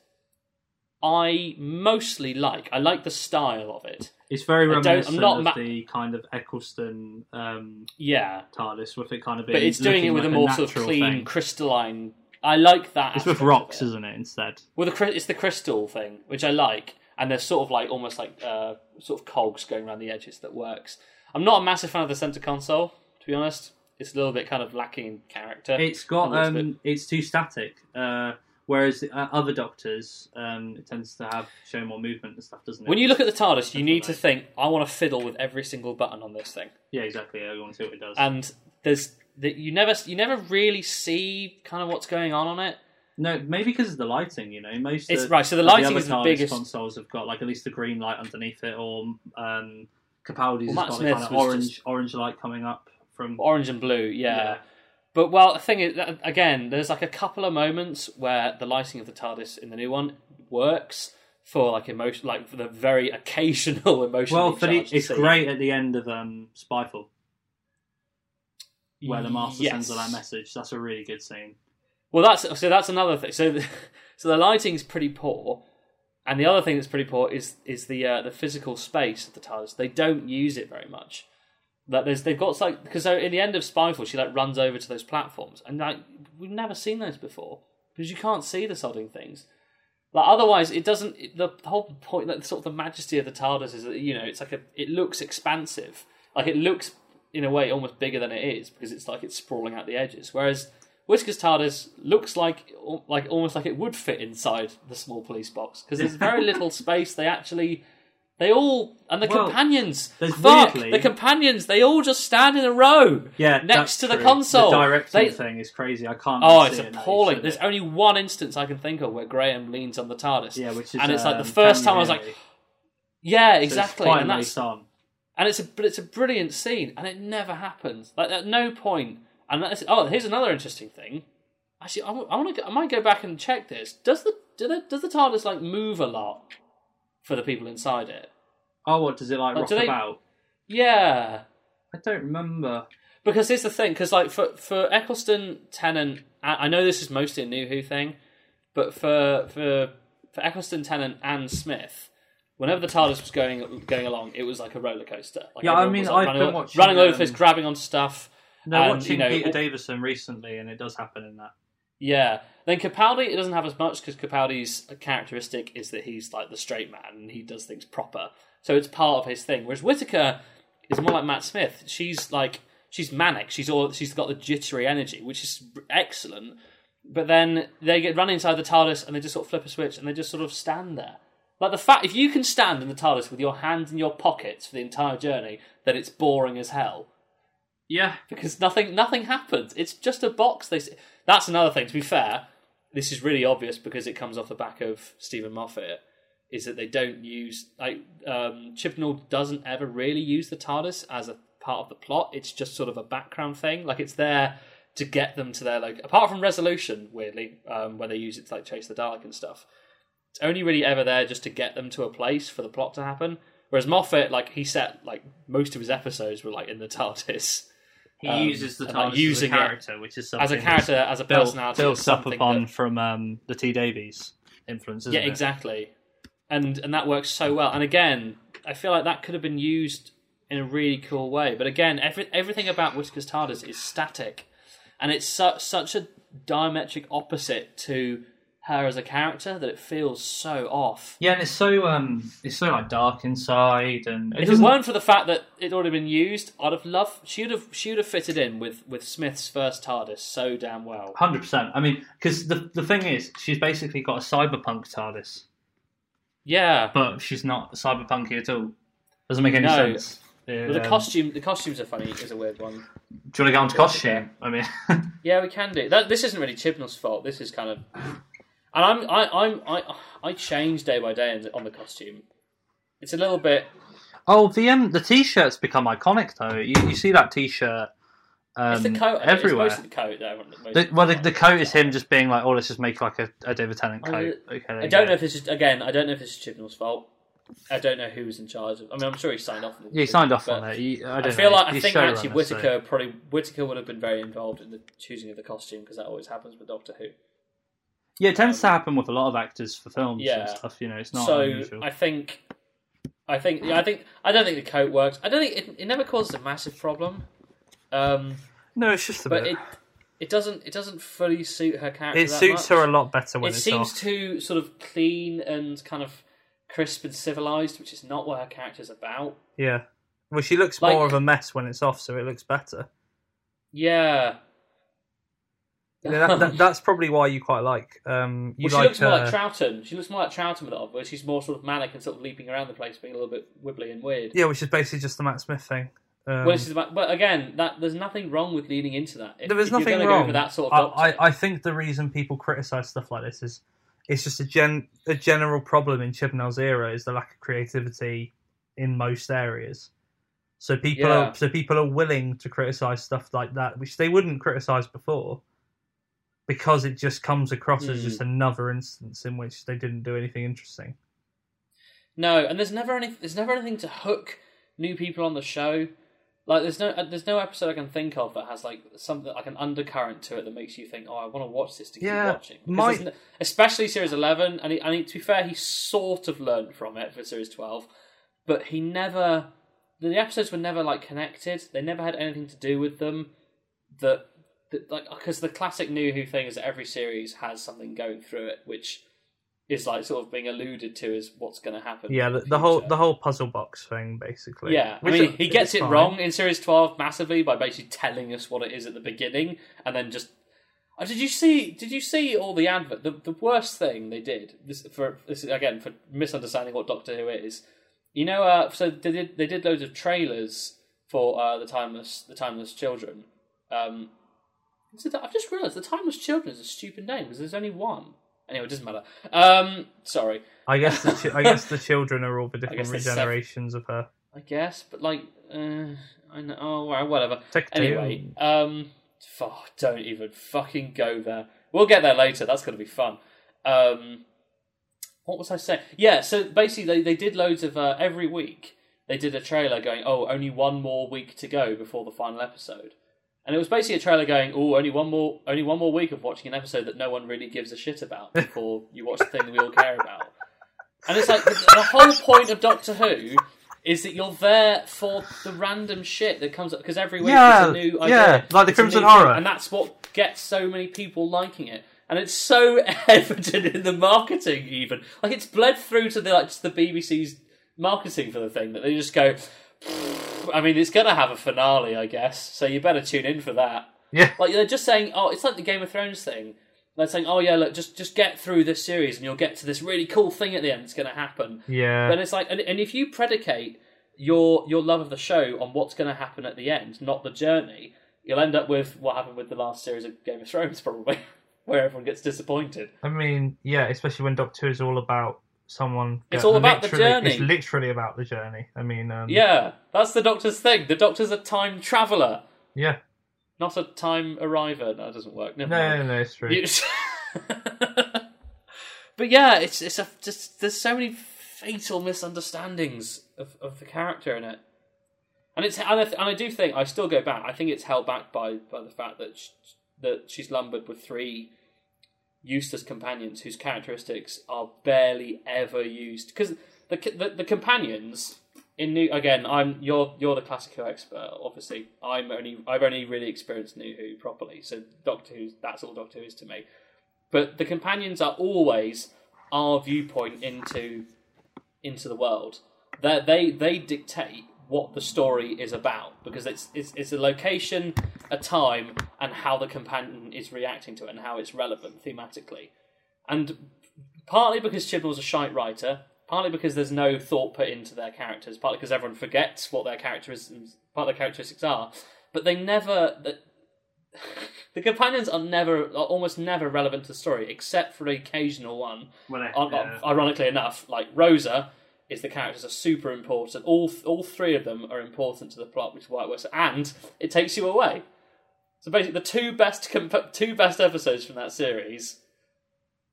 I mostly like. I like the style of it. It's very don't- I'm reminiscent not of ma- the kind of Eccleston um, Yeah, TARDIS, with it kind of being. but it's doing it with like a more sort of clean, thing. crystalline. I like that. It's with rocks, isn't it? Instead, Well, the it's the crystal thing, which I like, and there's sort of like almost like uh, sort of cogs going around the edges that works. I'm not a massive fan of the center console, to be honest. It's a little bit kind of lacking in character. it's got bit- um, it's too static. Uh, whereas uh, other Doctors, um, it tends to have show more movement and stuff, doesn't it? when you look at the TARDIS, you need to think, I want to fiddle with every single button on this thing. yeah, exactly. I want to see what it does. And there's that you never you never really see kind of what's going on on it. No, maybe because of the lighting. You know, most It's of, right. So the lighting other is the biggest. consoles have got like at least a green light underneath it, or um, Capaldi's well, has got a Smith's kind of orange just- orange light coming up from. orange and blue, yeah. Yeah. But well, the thing is, again, there's like a couple of moments where the lighting of the TARDIS in the new one works for like emotion, like for the very occasional emotion. Well, for the, it's great at the end of um, Spyfall, where the Master sends her that message. That's a really good scene. Well, that's so that's another thing. So, so the lighting's pretty poor, and the other thing that's pretty poor is is the uh, the physical space of the TARDIS. They don't use it very much. That there's they've got like because so in the end of Spyfall, she like runs over to those platforms, and like we've never seen those before because you can't see the sodding things. Like otherwise, it doesn't. It, the whole point, like sort of the majesty of the TARDIS is that you know it's like a. It looks expansive, like it looks in a way almost bigger than it is because it's like it's sprawling out the edges. Whereas Whisker's TARDIS looks like like almost like it would fit inside the small police box because there's very little space. They actually. They all and the Well, companions. Fuck weirdly- the companions. They all just stand in a row. Yeah, Next to the true. console. The directing They- thing is crazy. I can't. Oh, it's appalling. you There's only one instance I can think of where Graham leans on the TARDIS. yeah, which is and it's like the um, first time I was like? Yeah, So exactly. quite and that's on. and it's a but it's a brilliant scene, and it never happens. Like at no point. And that's, oh, here's another interesting thing. Actually, I, want to. I might go back and check this. Does the do the, does the TARDIS like move a lot for the people inside it? Oh, what does it like Oh, rock they- about? Yeah, I don't remember. because here's the thing. Because like for for Eccleston, Tennant, I I know this is mostly a New Who thing, but for for for Eccleston, Tennant, and Smith. Whenever the TARDIS was going going along, it was like a roller coaster. Like Yeah, I mean, was, like, I've running, been o- watching, running over this, um, grabbing on stuff. No, And, watching you know, Peter Davison recently, and it does happen in that. Yeah. Then Capaldi, it doesn't have as much because Capaldi's characteristic is that he's like the straight man and he does things proper. So it's part of his thing. Whereas Whittaker is more like Matt Smith. She's like she's manic. She's all she's got the jittery energy, which is excellent. But then they get run inside the TARDIS and they just sort of flip a switch and they just sort of stand there. Like the fact if you can stand in the TARDIS with your hands in your pockets for the entire journey, then it's boring as hell Yeah, because nothing nothing happens. It's just a box. They that's another thing. To be fair, this is really obvious because it comes off the back of Steven Moffat. Is that they don't use like um, Chibnall doesn't ever really use the TARDIS as a part of the plot. It's just sort of a background thing. Like it's there to get them to their like apart from Resolution, weirdly, um, where they use it to like chase the Dalek and stuff. It's only really ever there just to get them to a place for the plot to happen. Whereas Moffat, like he set like most of his episodes were like in the TARDIS he Um, uses the TARDIS using as a character, which is something as a character, as a built, personality, built up upon that- from um, the T Davies influence. Yeah, it? exactly, and and that works so well. And again, I feel like that could have been used in a really cool way. But again, every, everything about Whittaker's TARDIS is static, and it's su- such a diametric opposite to her as a character that it feels so off. Yeah, and it's so um, it's so like dark inside, and it If it doesn't. weren't for the fact that it'd already been used, I'd have loved. She would have. She would have fitted in with with Smith's first TARDIS so damn well. Hundred percent. I mean, because the the thing is, she's basically got a cyberpunk TARDIS, Yeah, but she's not cyberpunky at all. Doesn't make any No. sense. The Um, costume. The costumes are funny. Is a weird one. Do you want to go on to costume? I mean, Yeah, we can do that. This isn't really Chibnall's fault. This is kind of, and I'm I I'm I I change day by day on the costume. It's a little bit. oh, the um, the t-shirts become iconic though. You, you see that t-shirt um, It's the coat. everywhere. It's mostly the coat. Most The, well, the, the coat is him just being like, "Oh, let's just make like a, a David Tennant I- coat." Okay, I don't know if this is again. I don't know if this is Chibnall's fault. I don't know who was in charge of. I mean, I'm sure he signed off. On the Yeah, he signed off on it. He, I, I, feel know. like I think actually so- Whittaker probably Whittaker would have been very involved in the choosing of the costume because that always happens with Doctor Who. Yeah, it tends to happen with a lot of actors for films Yeah. and stuff. You know, it's not so unusual. I think, I think, yeah, I think, I don't think the coat works. I don't think it, it never causes a massive problem. Um, No, it's just a but bit. it it doesn't it doesn't fully suit her character. It suits much. her a lot better when it's off. It seems off. too sort of clean and kind of crisp and civilized, which is not what her character's about. Yeah. Well, she looks Like- more of a mess when it's off, so it looks better. Yeah. That, that, that's probably why you quite like. Um, you well, she like looks more her- like Troughton. She looks more like Troughton with it on, where she's more sort of manic and sort of leaping around the place, being a little bit wibbly and weird. yeah, which is basically just the Matt Smith thing. Um, Well, this is about, but again, that there's nothing wrong with leaning into that. If, There is if nothing wrong. For that sort of doctor, I, I think the reason people criticize stuff like this is it's just a gen a general problem in Chibnall's era is the lack of creativity in most areas. So people Yeah. are so people are willing to criticize stuff like that, which they wouldn't criticize before, because it just comes across as Hmm. just another instance in which they didn't do anything interesting. No, and there's never any there's never anything to hook new people on the show. Like there's no uh, there's no episode I can think of that has like something like an undercurrent to it that makes you think, oh, I want to watch this to keep watching. My- no- especially series eleven, and he, I mean to be fair, he sort of learned from it for series twelve, but he never the episodes were never like connected. They never had anything to do with them. That like because the classic New Who thing is that every series has something going through it, which is like sort of being alluded to as what's going to happen. Yeah, the, the whole the whole puzzle box thing, basically. Yeah, I mean, he gets it fine. wrong in series twelve massively by basically telling us what it is at the beginning, and then just. Oh, did you see? Did you see all the advert? The the worst thing they did this for this again for misunderstanding what Doctor Who is. You know, uh, so they did they did loads of trailers for uh, the timeless the timeless children. Um, I've just realised the timeless children is a stupid name because there's only one. Anyway, it doesn't matter. Um, sorry. I guess the chi- I guess the children are all the different there's seven. of her. I guess, but like, uh, I know. Oh, whatever. Take two. Anyway, um, oh, don't even fucking go there. We'll get there later. That's going to be fun. Um, what was I saying? Yeah, so basically, they, they did loads of uh, every week. They did a trailer going, "Oh, only one more week to go before the final episode," and it was basically a trailer going, "Oh, only one more, only one more week of watching an episode that no one really gives a shit about before you watch the thing that we all care about." And it's like the, the whole point of Doctor Who is that you're there for the random shit that comes up because every week Yeah, it's a new yeah, like the Crimson new thing, Horror. and that's what gets so many people liking it. And it's so evident in the marketing, even like it's bled through to the like just the BBC's marketing for the thing that they just go. I mean, it's gonna have a finale, I guess. So you better tune in for that. Yeah. Like they're just saying, oh, it's like the Game of Thrones thing. They're saying, oh yeah, look, just just get through this series, and you'll get to this really cool thing at the end. that's going to happen. Yeah. But it's like, and, and if you predicate your your love of the show on what's going to happen at the end, not the journey, you'll end up with what happened with the last series of Game of Thrones, probably, where everyone gets disappointed. I mean, yeah, especially when Doctor Who is all about someone. It's all about the journey. It's literally about the journey. I mean, um, Yeah, that's the Doctor's thing. The Doctor's a time traveler, yeah. not a time arriver. No, that doesn't work. Never No, mind. no, no, it's true. You- but yeah, it's it's a just there's so many fatal misunderstandings of, of the character in it, and it's and I, and I do think I still go back. I think it's held back by by the fact that sh that she's lumbered with three useless companions whose characteristics are barely ever used. Because the, the the companions in new again I'm you're you're the classic Who expert obviously. I'm only I've only really experienced New Who properly so Doctor Who that's all Doctor Who is to me. But the companions are always our viewpoint into into the world. They they they dictate what the story is about because it's it's, it's a location a time and how the companion is reacting to it and how it's relevant thematically and partly because Chibnall's a shite writer, partly because there's no thought put into their characters, partly because everyone forgets what their characteristics, part of their characteristics are. But they never. The, the companions are never, are almost never relevant to the story, except for the occasional one. Uh, well, On- on- Ironically enough, like Rosa is the characters are super important. All all three of them are important to the plot, which is why it works. And it takes you away. So basically, the two best comp- two best episodes from that series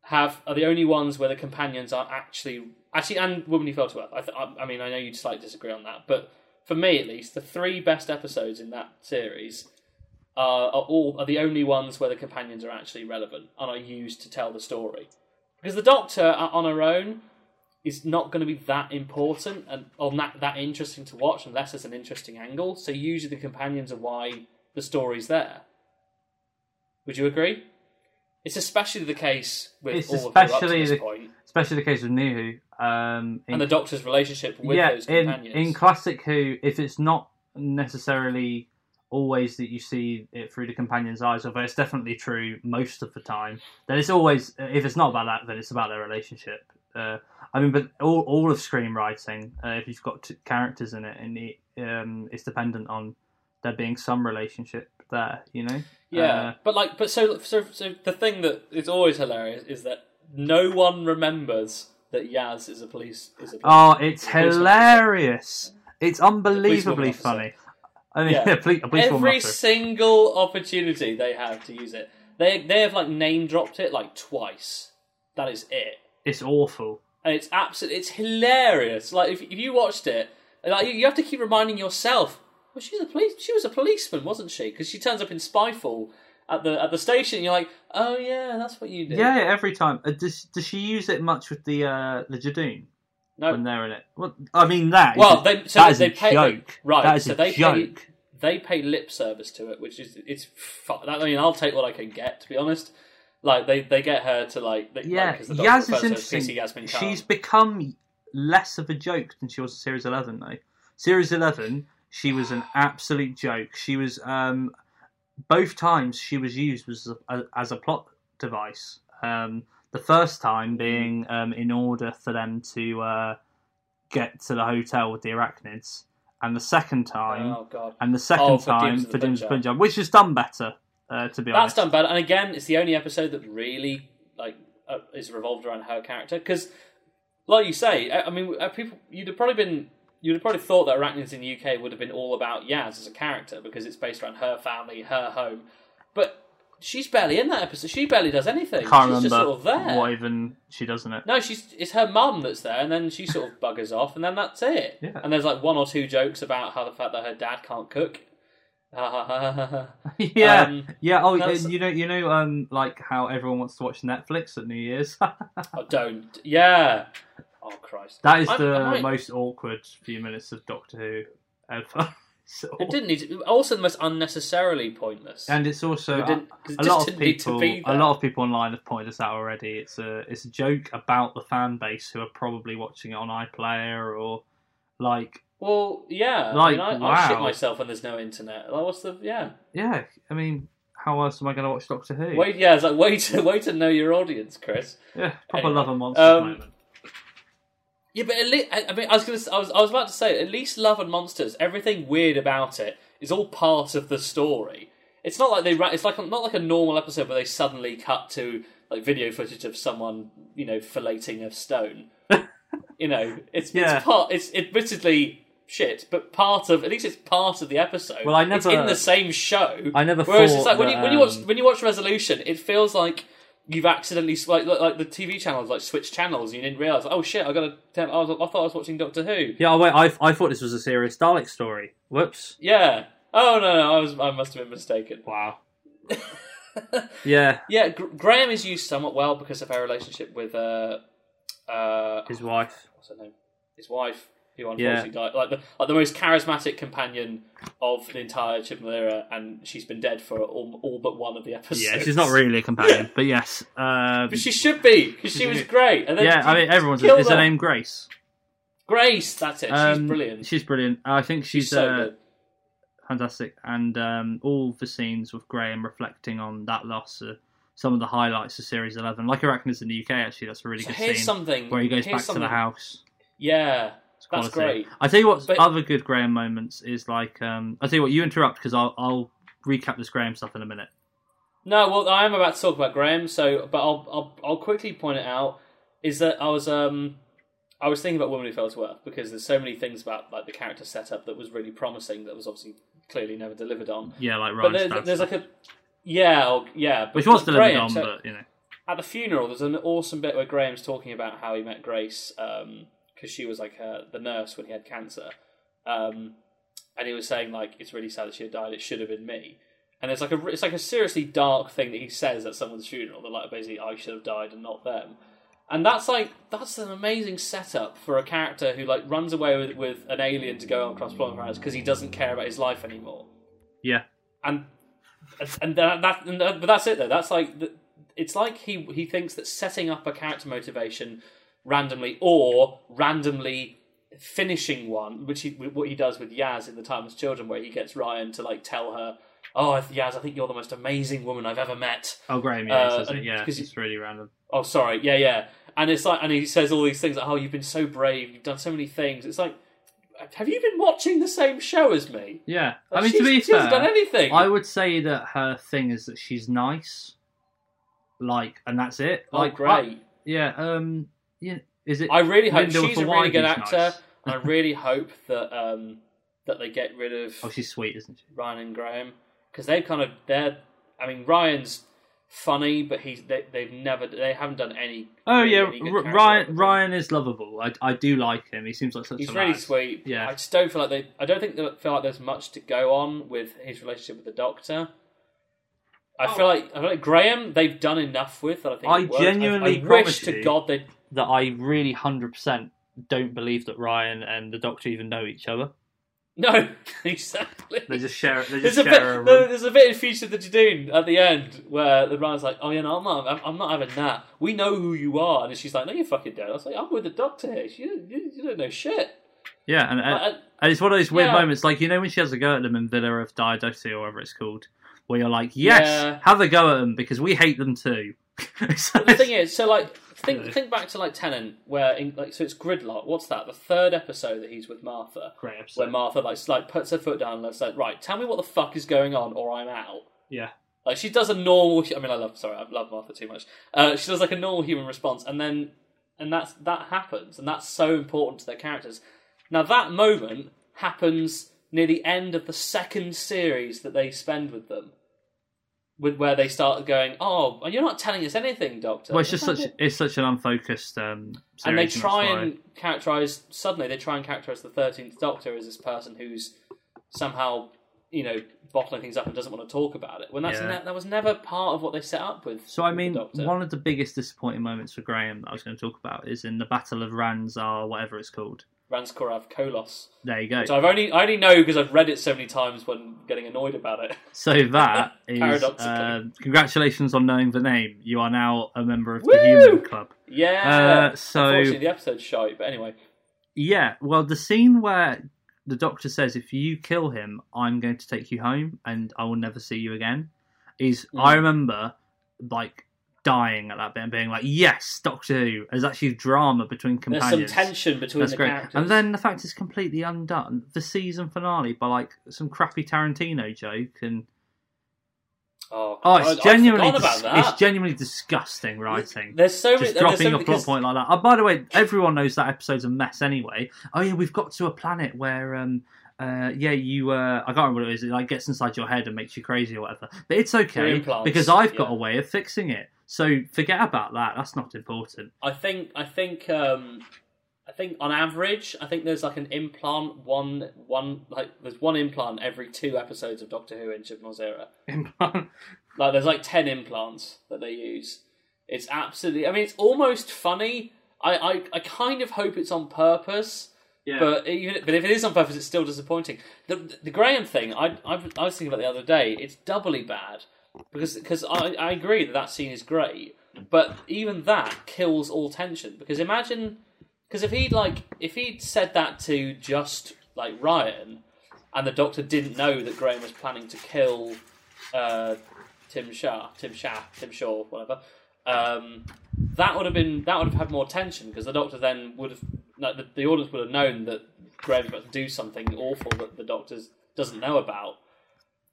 have are the only ones where the companions are actually actually and Woman Who Fell to Earth. I, th- I, I mean, I know you'd slightly disagree on that, but for me at least, the three best episodes in that series are, are all are the only ones where the companions are actually relevant and are used to tell the story. Because the Doctor uh, on her own is not going to be that important and or that that interesting to watch unless it's an interesting angle. So usually the companions are why the story's there. Would you agree? It's especially the case with It's all of Who up to especially this the- point, Especially the case with New Who. Um, in, and the Doctor's relationship with yeah, those in, companions. in classic Who, if it's not necessarily always that you see it through the companion's eyes, although it's definitely true most of the time, then it's always if it's not about that, then it's about their relationship. Uh, I mean, but all all of screenwriting, uh, if you've got t- characters in it, and it, um, it's dependent on there being some relationship there, you know. Yeah, Uh, but like, but so, so, so the thing that is always hilarious is that no one remembers that Yaz is a police. Is a police Oh, it's hilarious! It's unbelievably officer. funny. I mean, Yeah. police, police Every single opportunity they have to use it, they they have like name dropped it like twice. That is it, It's awful. and it's absolutely it's hilarious. Like if if you watched it, like you, you have to keep reminding yourself, well, she's a police. She was a policeman, wasn't she? Because she turns up in Spyfall at the at the station. You're like, oh yeah, that's what you did. Yeah, every time. Uh, does does she use it much with the uh, the Judoon No. when they're in it? Well, I mean that. Well, they, so that is they a pay joke. right. That is so a they joke. pay they pay lip service to it, which is it's. I mean, I'll take what I can get. To be honest, like they, they get her to like they, Yeah, like, Yaz is refers to her as interesting. Yasmin She's become less of a joke than she was in Series Eleven, though. Series Eleven, she was an absolute joke. She was um, both times she was used was a, as a plot device. Um, the first time being um, in order for them to uh, get to the hotel with the arachnids, and the second time, oh and the second Oh, for time for James Punjab. Punjab, which is done better, uh, to be that's honest. That's done better. And again, it's the only episode that really like uh, is revolved around her character because, like you say, I I mean, uh, people you'd have probably been. You'd have probably thought that Arachnids in the UK would have been all about Yaz as a character because it's based around her family, her home. But she's barely in that episode. She barely does anything. I Can't she's remember just sort of there. what even she does in it. No, she's it's her mum that's there, and then she sort of buggers off, and then that's it. Yeah. And there's like one or two jokes about how the fact that her dad can't cook. yeah, Um, yeah. Oh, that's- you know, you know, um, like how everyone wants to watch Netflix at New Year's. oh, don't. Yeah. Oh Christ. that is I- the I might- most awkward few minutes of Doctor Who ever. So- It didn't need. To, also, the most unnecessarily pointless. and it's also It didn't- it a just lot of didn't need to people. be A there. lot of people online have pointed this out already. It's a it's a joke about the fan base who are probably watching it on iPlayer or like well, yeah. Like, I mean, I, I shit wow. myself when there's no internet. Like, what's the yeah? yeah. I mean, how else am I going to watch Doctor Who? Wait, yeah. It's like way to way to know your audience, Chris. yeah, proper Anyway, love and monsters um, moment. Yeah, but at least, I I mean, I was gonna, I was, I was about to say, at least Love and Monsters, everything weird about it is all part of the story. It's not like they, it's like not like a normal episode where they suddenly cut to like video footage of someone, you know, filleting a stone. you know, it's Yeah. it's part, it's admittedly shit, but part of, at least it's part of the episode. Well, I it's never- in the same show. I never Whereas thought it's like when that, you when you watch um, when you watch Resolution, it feels like you've accidentally like like, like the TV channels like switched channels. And you didn't realize. Oh shit! I got to. Tell, I, was, I thought I was watching Doctor Who. Yeah, oh, wait, I, I thought this was a serious Dalek story. Whoops. Yeah. Oh no, no, I was. I must have been mistaken. Wow. Yeah, yeah, Gr- Graham is used somewhat well because of her relationship with uh, uh, his wife. what's her name? His wife, who Yeah. unfortunately died. Like the like the most charismatic companion of the entire Chibnall era, and she's been dead for all, all but one of the episodes. Yeah, she's not really a companion, but yes. Um, But she should be because she was great. And then yeah, I mean, everyone's. Is her name Grace? Grace, that's it. She's Um, brilliant. She's brilliant. I think she's, She's so uh, good. fantastic, and um, all the scenes with Graham reflecting on that loss are some of the highlights of Series Eleven. Like Arachnids in the UK, actually, that's a really So good here's scene something where he goes back to the house. Yeah, that's great. I tell you what, But- other good Graham moments is like. Um, I tell you what, you interrupt because I'll, I'll recap this Graham stuff in a minute. No, well, I am about to talk about Graham. So, but I'll I'll, I'll quickly point it out. Is that I was um I was thinking about Woman Who Fell to Earth because there's so many things about like the character setup that was really promising that was obviously clearly never delivered on. Yeah, like But there, there's like a yeah or, yeah, but which was delivered Graham, on, so- but you know, at the funeral, there's an awesome bit where Graham's talking about how he met Grace because she was like uh, the nurse when he had cancer, um, and he was saying like it's really sad that she had died. It should have been me. and it's like a it's like a seriously dark thing that he says at someone's funeral. That like basically I should have died and not them. And that's like that's an amazing setup for a character who like runs away with, with an alien to go on cross planets because he doesn't care about his life anymore. Yeah. And and that, that, and that but that's it though. That's like it's like he he thinks that setting up a character motivation randomly or randomly finishing one, which he what he does with Yaz in the Timeless Children, where he gets Ryan to like tell her, "Oh, Yaz, I think you're the most amazing woman I've ever met." Oh, Graham, yeah, he Uh, it. Yeah, because it's really random. Oh, sorry, yeah, yeah, and it's like, and he says all these things like, "Oh, you've been so brave, you've done so many things." It's like, have you been watching the same show as me? Yeah, Like, I mean to be she hasn't done anything. I would say that her thing is that she's nice, like, and that's it. oh, Like, I- great. yeah, um, yeah. Is it? I really hope Linda she's a really good actor. nice. and I really hope that um, that they get rid of Oh, she's sweet, isn't she? Ryan and Graham because they've kind of they're. I mean, Ryan's funny, but he's they, they've never they haven't done any. Oh really yeah, any good R- Ryan. with Ryan is lovable. I, I do like him. He seems like such He's a really lad. sweet. Yeah. I just don't feel like they. I don't think they feel like there's much to go on with his relationship with the Doctor. I Oh. feel like I feel like Graham. They've done enough with that. I think I genuinely I, I promise wish to you- God they. That I really hundred percent don't believe that Ryan and the Doctor even know each other. No, exactly. They just share. They There's just a, share bit, a room. no, there's a bit in Future the Judoon at the end where the Ryan's like, "Oh yeah, no, I'm not, I'm, I'm not having that. We know who you are," and she's like, "No, you're fucking dead." I was like, "I'm with the doctor here. You, you, you don't know shit." Yeah, and, and, Like, I- uh, and it's one of those weird Yeah. moments, like you know when she has a go at them in Villa of Diodati or whatever it's called, where you're like, yes, Yeah. have a go at them because we hate them too. So the thing is, so like, think think back to like Tennant, where in, like, so it's Gridlock. What's that? The third episode that he's with Martha, great where. Martha like s- like puts her foot down and says, "Right, tell me what the fuck is going on, or I'm out." Yeah. Like she does a normal. I mean, I love. Sorry, I love Martha too much. Uh, she does like a normal human response, and then and that's that happens, and that's so important to their characters. Now that moment happens near the end of the second series that they spend with them, with where they start going, "Oh, you're not telling us anything, Doctor." Well, it's just such it's such an unfocused um, and they try why- and characterize suddenly they try and characterize the Thirteenth Doctor as this person who's somehow you know bottling things up and doesn't want to talk about it when that's Yeah. ne- that was never part of what they set up with. So I mean, one of the biggest disappointing moments for Graham that I was going to talk about is in the Battle of Ranzar, whatever it's called. Ranskoor Av Kolos, There you go. which I've only I only know because I've read it so many times when getting annoyed about it. So that is Paradoxically. uh, congratulations on knowing the name. You are now a member of the Human Club. Yeah. Uh, so Unfortunately, the episode's shite, but anyway. yeah, well, the scene where the Doctor says, "If you kill him, I'm going to take you home, and I will never see you again," is Mm. I remember like dying at that bit and being like, "Yes, Doctor Who." There's actually drama between There's companions. some tension between That's the great. characters. And then the fact is completely undone. The season finale by like some crappy Tarantino joke and oh, oh, it's I'd genuinely dis- that. it's genuinely disgusting writing. There's so many. Just there's dropping so a plot point like that. Oh, by the way, everyone knows that episode's a mess anyway. Oh yeah, we've got to a planet where um uh yeah you uh I can't remember what it is. It like gets inside your head and makes you crazy or whatever. But it's okay implants, because I've got yeah. a way of fixing it. So forget about that. That's not important. I think I think um, I think on average, I think there's like an implant one one like there's one implant every two episodes of Doctor Who in Chibnall's era. Like there's like ten implants that they use. It's absolutely. I mean, it's almost funny. I I, I kind of hope it's on purpose. Yeah. But even but if it is on purpose, it's still disappointing. The the Graham thing, I I, I was thinking about the other day. It's doubly bad because because I, I agree that that scene is great, but even that kills all tension. Because imagine because if he'd like if he'd said that to just like Ryan, and the Doctor didn't know that Graham was planning to kill uh, Tim Shaw, Tim Shaw, Tim Shaw, whatever. Um, that would have been that would have had more tension because the Doctor then would have no, the, the audience would have known that Graham's about to do something awful that the Doctor doesn't know about.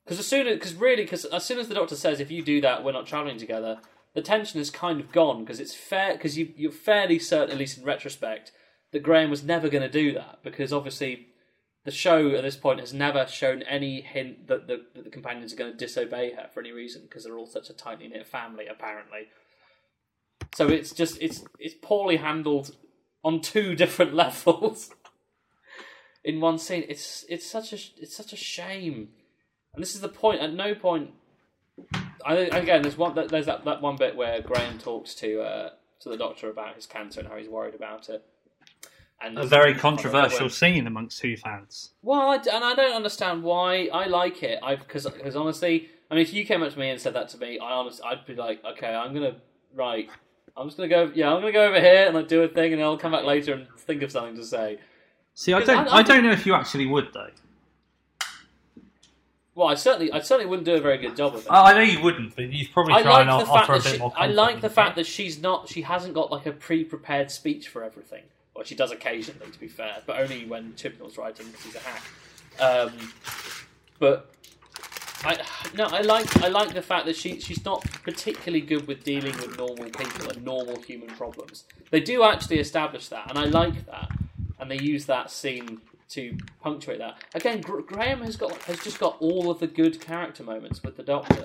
Because as soon as because really because as soon as the Doctor says if you do that we're not traveling together, the tension is kind of gone because it's fair because you you're fairly certain at least in retrospect that Graham was never going to do that because obviously the show at this point has never shown any hint that the, that the companions are going to disobey her for any reason because they're all such a tightly knit family apparently. So it's just it's it's poorly handled on two different levels in one scene. It's it's such a it's such a shame, and this is the point. At no point I, again, there's one. There's that, that one bit where Graham talks to uh, to the doctor about his cancer and how he's worried about it. And A very controversial scene amongst Who fans. Well, I, and I don't understand why I like it. I because because honestly, I mean, if you came up to me and said that to me, I honestly, I'd be like, okay, I'm gonna right, I'm just gonna go, yeah, I'm gonna go over here and like do a thing, and I'll come back later and think of something to say. See, I don't, I- I I, don't know if you actually would though. Well, I certainly, I certainly wouldn't do a very good job of it. Oh, I know you wouldn't, but you'd probably I try like and the o- fact offer a that bit she, more. I like the confidence. fact that she's not, she hasn't got like a pre-prepared speech for everything. Well, she does occasionally, to be fair, but only when Chibnall's writing because he's a hack. Um, but I no, I like I like the fact that she she's not particularly good with dealing with normal people and normal human problems. They do actually establish that, and I like that, and they use that scene to punctuate that. Again, Gr- Graham has got has just got all of the good character moments with the Doctor.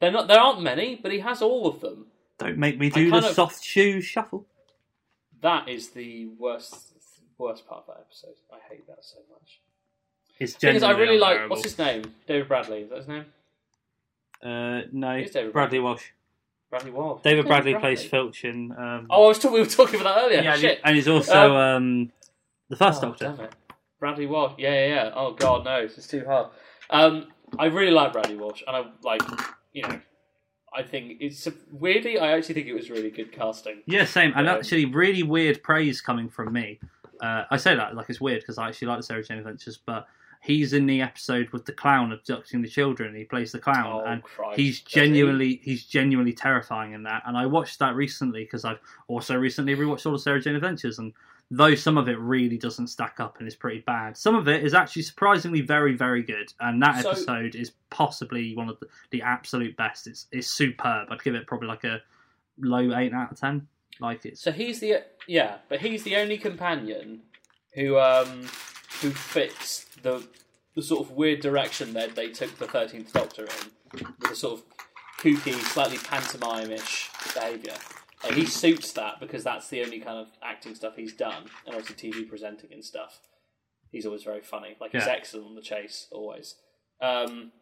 They're not there aren't many, but he has all of them. Don't make me do the of- soft shoe shuffle. That is the worst worst part of that episode. I hate that so much. It's Thing is, I really like what's his name? David Bradley. Is that his name? Uh, no, Who's David Bradley Walsh. Bradley Walsh. David Bradley plays Filch in. Um, Oh, I was talking. We were talking about that earlier. yeah, Shit. and he's also um, the first Oh, Doctor. damn it. Bradley Walsh. Yeah, yeah, yeah. Oh God, no, it's too hard. Um, I really like Bradley Walsh, and I like, you know, I think it's weirdly. I actually think it was really good casting. Yeah, same. And Um, actually, really weird praise coming from me. Uh, I say that like it's weird because I actually like the Sarah Jane Adventures, but he's in the episode with the clown abducting the children. He plays the clown, Oh, and Christ. he's does he? genuinely he's genuinely terrifying in that. And I watched that recently because I've also recently rewatched all the Sarah Jane Adventures, and though some of it really doesn't stack up and is pretty bad, some of it is actually surprisingly very very good. And that So- episode is possibly one of the, the absolute best. It's it's superb. I'd give it probably like a low eight out of ten. Like it. So he's the yeah, but he's the only companion who um who fits the the sort of weird direction that they took the Thirteenth Doctor in, with a sort of kooky, slightly pantomime-ish behaviour. Like, he suits that because that's the only kind of acting stuff he's done, and obviously TV presenting and stuff. He's always very funny. Like he's Yeah. excellent on the chase, always. Um,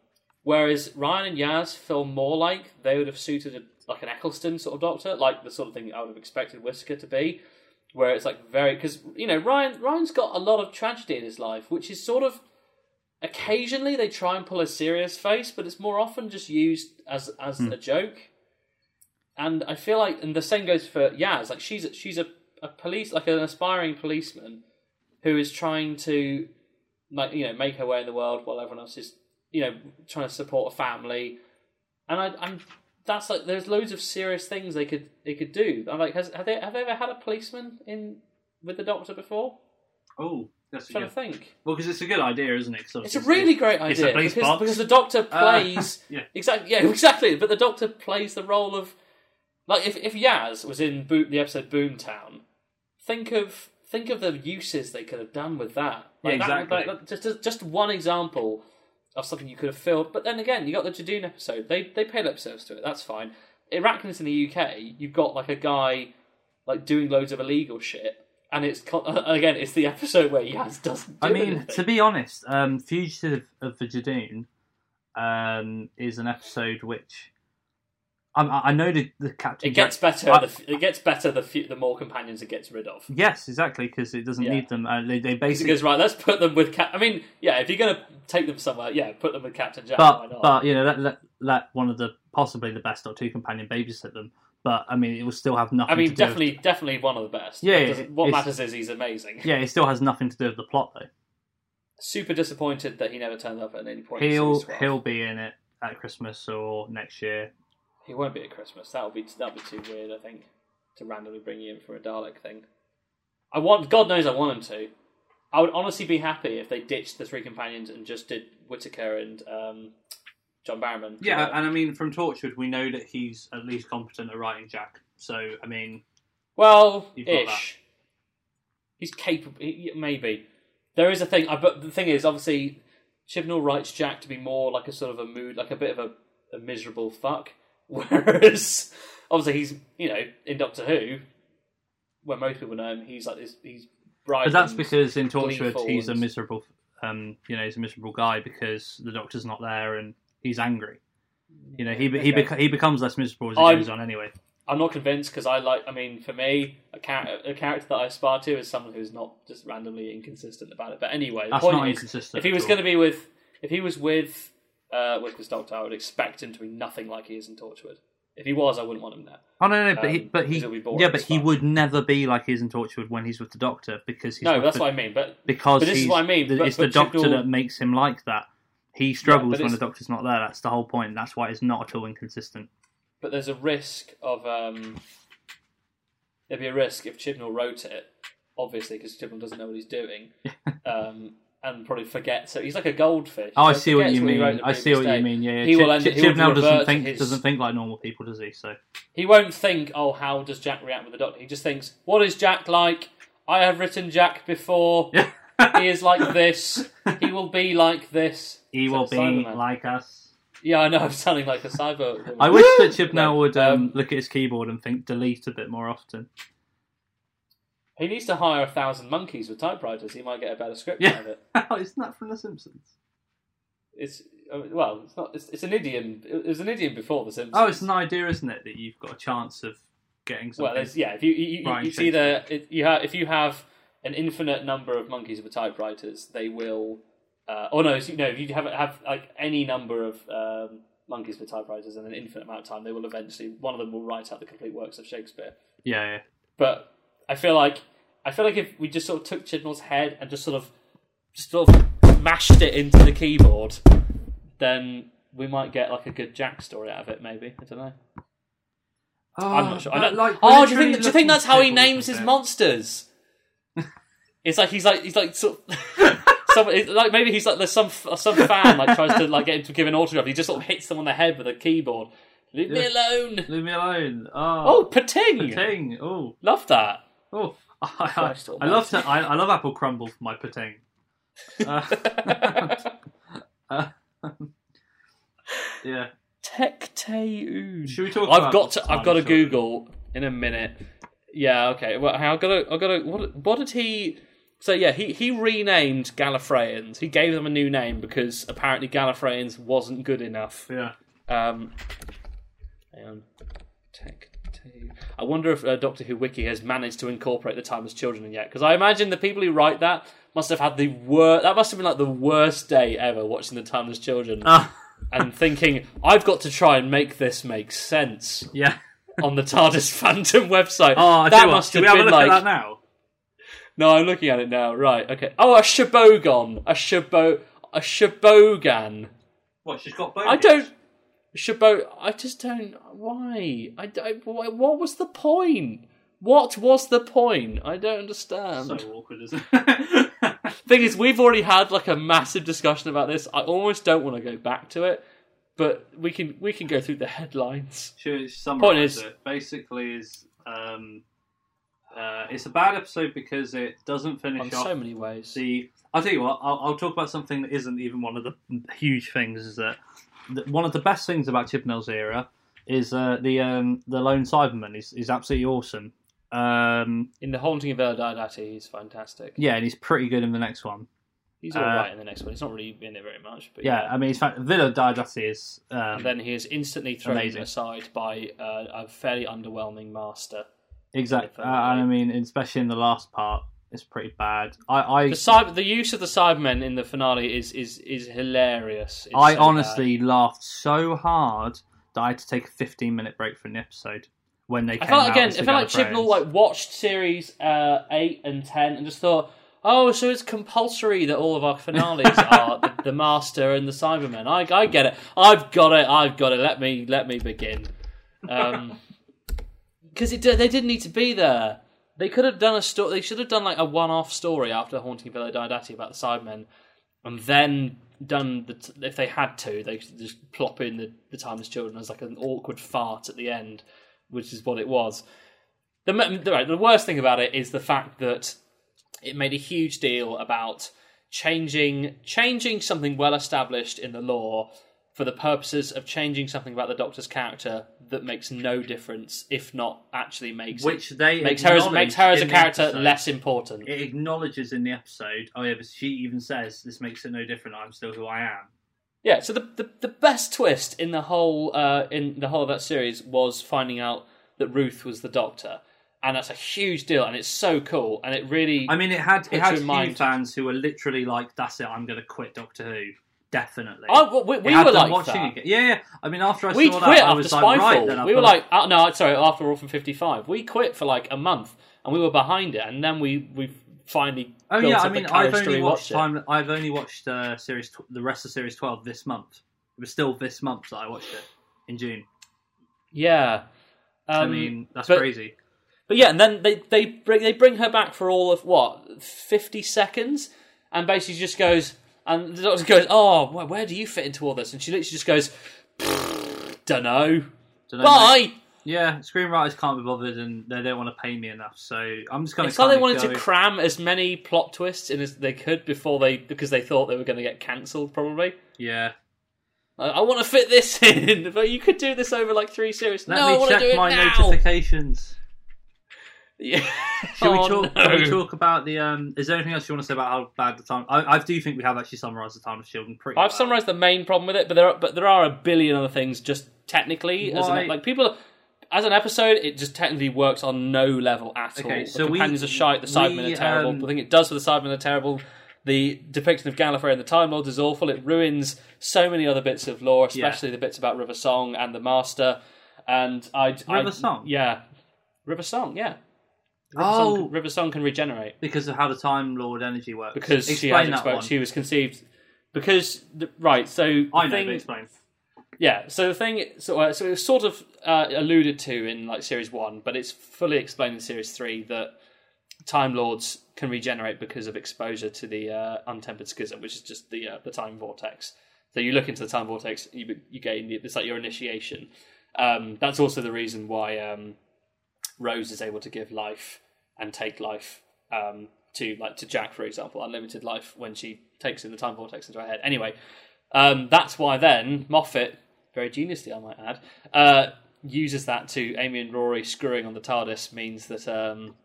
whereas Ryan and Yaz feel more like they would have suited a, like an Eccleston sort of Doctor, like the sort of thing I would have expected Whisker to be where it's like very because you know Ryan Ryan's got a lot of tragedy in his life, which is sort of occasionally they try and pull a serious face, but it's more often just used as as hmm. a joke. And I feel like, and the same goes for Yaz. Like she's a, she's a, a police like an aspiring policeman who is trying to like you know make her way in the world while everyone else is you know trying to support a family. And I, I'm that's like there's loads of serious things they could they could do. I'm like, has have they have they ever had a policeman in with the doctor before? oh, that's I'm trying to think. Well, because it's a good idea, isn't it? 'Cause It's a really great it's a idea police because, box. because the doctor Uh, plays yeah. exactly yeah exactly. But the doctor plays the role of like if if Yaz was in Bo- the episode Boomtown, think of think of the uses they could have done with that. Like Yeah, that- exactly. like, just just- just one example of something you could have filled. But then again, you got the Judoon episode. They they paid lip service to it. That's fine. Arachnids in the UK, you've got like a guy like doing loads of illegal shit. And it's again, it's the episode where Yaz doesn't. Do I mean, anything. to be honest, um, Fugitive of the Judoon um, is an episode which I, I know the, the Captain. It gets better. I- the, it gets better the few, the more companions it gets rid of. Yes, exactly, because it doesn't Yeah. need them. Uh, they, they He basically, goes right. Let's put them with Cap. I mean, yeah. If you're gonna take them somewhere, yeah, put them with Captain Jack. why but not? but you know, let, let let one of the possibly the best or two companion babysit them. But I mean, it will still have nothing. I mean, to do with- definitely, definitely one of the best. Yeah, yeah, what matters is he's amazing. yeah, it still has nothing to do with the plot though. Super disappointed that he never turned up at any point. He'll he'll be in it at Christmas or next year. He won't be at Christmas. That'll be that'll be too weird. I think to randomly bring you in for a Dalek thing. I want. God knows I want him to. I would honestly be happy if they ditched the three companions and just did Whittaker and um, John Barrowman. Yeah, and I mean, from Torchwood, we know that he's at least competent at writing Jack. So I mean, Well, ish. He's capable. Maybe there is a thing. I, but the thing is, obviously, Chibnall writes Jack to be more like a sort of a mood, like a bit of a, a miserable fuck. Whereas, obviously, he's you know in Doctor Who, where most people know him, he's like this. He's bright. but that's and- because in Torchwood gleeful he's a and- miserable, um, you know, he's a miserable guy because the Doctor's not there and he's angry. You know, he be- he Okay. he becomes less miserable as he I'm- goes on. Anyway, I'm not convinced because I like. I mean, for me, a, char- a character that I aspire to is someone who's not just randomly inconsistent about it. But anyway, the that's point not is, inconsistent. if he was going to be with, if he was with, uh, with this Doctor, I would expect him to be nothing like he is in Torchwood. If he was, I wouldn't want him there. Oh no, no, but he, um, but he, because it'll be boring yeah, but he would never be like he is in Torchwood when he's with the Doctor because he's no, that's the, what I mean. But because but this is what I mean, but- it's the Doctor that makes him like that. He struggles but when the Doctor's not there. That's the whole point. That's why it's not at all inconsistent. but there's a risk of um, there'd be a risk if Chibnall wrote it, obviously because Chibnall doesn't know what he's doing, um, and probably forgets. So he's like a goldfish. Oh, I see what you mean. I see what you mean. Yeah, yeah. He will end- will Chibnall doesn't think his- doesn't think like normal people, does he? So He won't think, oh, how does Jack react with the Doctor? He just thinks, what is Jack like? I have written Jack before. he is like this. He will be like this. he will be Cyberman. like us. Yeah, I know. I'm sounding like a cyber. I wish that Chibnall would um, um, look at his keyboard and think delete a bit more often. He needs to hire a thousand monkeys with typewriters. He might get a better script Yeah. out of it. Oh. Isn't that from The Simpsons? It's uh, well, it's not. It's, it's an idiom. It was an idiom before the Simpsons. Oh, it's an idea, isn't it, that you've got a chance of getting something. Well, yeah. If you, you, you it's either it, you have if you have an infinite number of monkeys with typewriters, they will. Uh, or no, no. If you have have like any number of um, monkeys with typewriters and an infinite amount of time, they will eventually one of them will write out the complete works of Shakespeare. yeah, yeah. But I feel like I feel like if we just sort of took Chibnall's head and just sort of just sort of mashed it into the keyboard, then we might get like a good Jack story out of it. Maybe I don't know. Oh, I'm not ah, sure. I don't, like, oh, do you think? Do you think that's how he names his monsters? it's like he's like he's like sort. Some, like maybe he's like there's some some fan like tries to like get him to give an autograph. He just sort of hits them on the head with a keyboard. Leave me alone. Leave me alone. Oh, Oh, Pting! Pting. Oh, Love that. Oh. I, I, I love to. I, I love apple crumble for my pating. Uh, uh, yeah. Tecteun. Should we talk? I've about got to. I've got to Spanish? Google in a minute. Yeah. Okay. Well, I've got to. I've got to. What? What did he? So yeah, he he renamed Gallifreyans. He gave them a new name because apparently Gallifreyans wasn't good enough. Yeah. Um, hang on. Tecteun. I wonder if uh, Doctor Who Wiki has managed to incorporate the Timeless Children yet. Because I imagine the people who write that must have had the worst. That must have been like the worst day ever watching the Timeless Children Ah, and thinking, I've got to try and make this make sense yeah. on the TARDIS Fandom website. Oh, I that tell you what, must have have been a look like. at that now? No, I'm looking at it now. Right, okay. Oh, a Shabogan. A Shabo. A Shabogan. What? She's got. I don't. Shabo. I just don't. Why? I, I- why- What was the point? What was the point? I don't understand. So awkward, isn't it? Thing is, we've already had like a massive discussion about this. I almost don't want to go back to it, but we can. We can go through the headlines. Summarize Point is- it. Basically, is um, uh, it's a bad episode because it doesn't finish On off so many ways. the. I'll tell you what. I'll, I'll talk about something that isn't even one of the huge things. Is that one of the best things about Chibnall's era is uh, the um, the lone Cyberman is is absolutely awesome. Um, In the Haunting of El Diodati, he's fantastic. yeah, and he's pretty good in the next one. He's Uh, all right in the next one. He's not really in it very much, but Yeah, I mean, he's fa- Villa Diodati is. Um, And then he is instantly thrown Amazing. aside by uh, a fairly underwhelming master. exactly, uh, and I mean, especially in the last part, it's pretty bad. I, I The cyber, the use of the Cybermen in the finale is is is hilarious. It's I so honestly laughed so hard that I had to take a 15 minute break for the episode when they bad. came I felt out again. I felt like Chibnall like watched series uh, eight and ten and just thought, oh, so it's compulsory that all of our finales are the, the Master and the Cybermen. I I get it. I've got it. I've got it. Let me let me begin. Um, because they didn't need to be there. They could have done a story. They should have done like a one-off story after Haunting Villa Diodati about the Cybermen, and then done the t- if they had to, they could just plop in the the Timeless Children as like an awkward fart at the end, which is what it was. The the worst thing about it is the fact that it made a huge deal about changing changing something well established in the lore for the purposes of changing something about the Doctor's character that makes no difference, if not actually makes which it, they makes her as, makes her as a acknowledge in the character less important. It acknowledges in the episode. Oh yeah, but she even says this makes it no different. I'm still who I am. Yeah, so the, the, the best twist in the whole uh, in the whole of that series was finding out that Ruth was the Doctor, and that's a huge deal, and it's so cool, and it really I mean, it had it had mind- fans who were literally like, "That's it, I'm going to quit Doctor Who." Definitely. I, we, we were like watching that. it. Yeah, yeah. I mean, after I We saw quit that, I after was like, Spyfall. right, then I've we were like, uh, no, sorry, after Orphan Fifty Five, we quit for like a month, and we were behind it, and then we we finally. Oh yeah, I mean, I've only watched time. I've only watched uh, series tw- the rest of series twelve this month. It was still this month that I watched it in June. Yeah, I Um, mean, that's but- crazy. But yeah, and then they they bring they bring her back for all of what fifty seconds, and basically just goes, and the doctor goes, "Oh, where, where do you fit into all this?" And she literally just goes, "Don't know, Dunno, mate. bye." Yeah, screenwriters can't be bothered, and they don't want to pay me enough. So I'm just going It's like they wanted to cram as many plot twists in as they could before they because they thought they were going to get cancelled. Probably, yeah. I, I want to fit this in, but you could do this over like three series. Let no, I me want to do check it my now. notifications. Yeah. Shall we Oh, talk? no. Shall we talk about the? Um, is there anything else you want to say about how bad the time? I, I do think we have actually summarised the Timeless Children pretty. I've well. summarised the main problem with it, but there are but there are a billion other things just technically as an, like people as an episode, it just technically works on no level at Okay, all. so the we- companions are shite, the Cybermen we, are terrible. um, The thing it does for the Cybermen are terrible. The depiction of Gallifrey and the Time Lords is awful. It ruins so many other bits of lore, Yeah. especially the bits about River Song and the Master. And I, River I Song? yeah, River Song, yeah. River, Oh. Song, River Song can regenerate because of how the Time Lord energy works. because she explain has that expo- one. she was conceived because the, right. So the I know, thing, but explain. yeah. So the thing, so, uh, so it was sort of uh, alluded to in like series one, but it's fully explained in series three that Time Lords can regenerate because of exposure to the uh, untempered schism, which is just the uh, the time vortex. So you look into the time vortex, you you gain it's like your initiation. Um, that's also the reason why um, Rose is able to give life and take life um, to like to Jack, for example, unlimited life when she takes in the time vortex into her head. Anyway, um, that's why then Moffat, very geniusly I might add, uh, uses that to Amy and Rory screwing on the TARDIS means that um,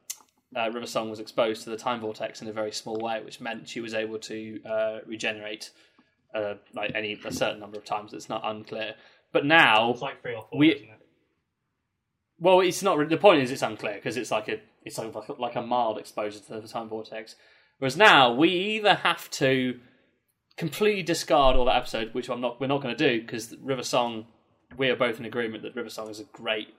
uh, River Song was exposed to the time vortex in a very small way, which meant she was able to uh, regenerate uh, like any a certain number of times. It's not unclear, but now it's like three or four. We- isn't it? well, it's not. The point is, it's unclear because it's like a it's like a, like a mild exposure to the time vortex. Whereas now we either have to completely discard all that episode, which I'm not. We're not going to do because River Song. We are both in agreement that River Song is a great,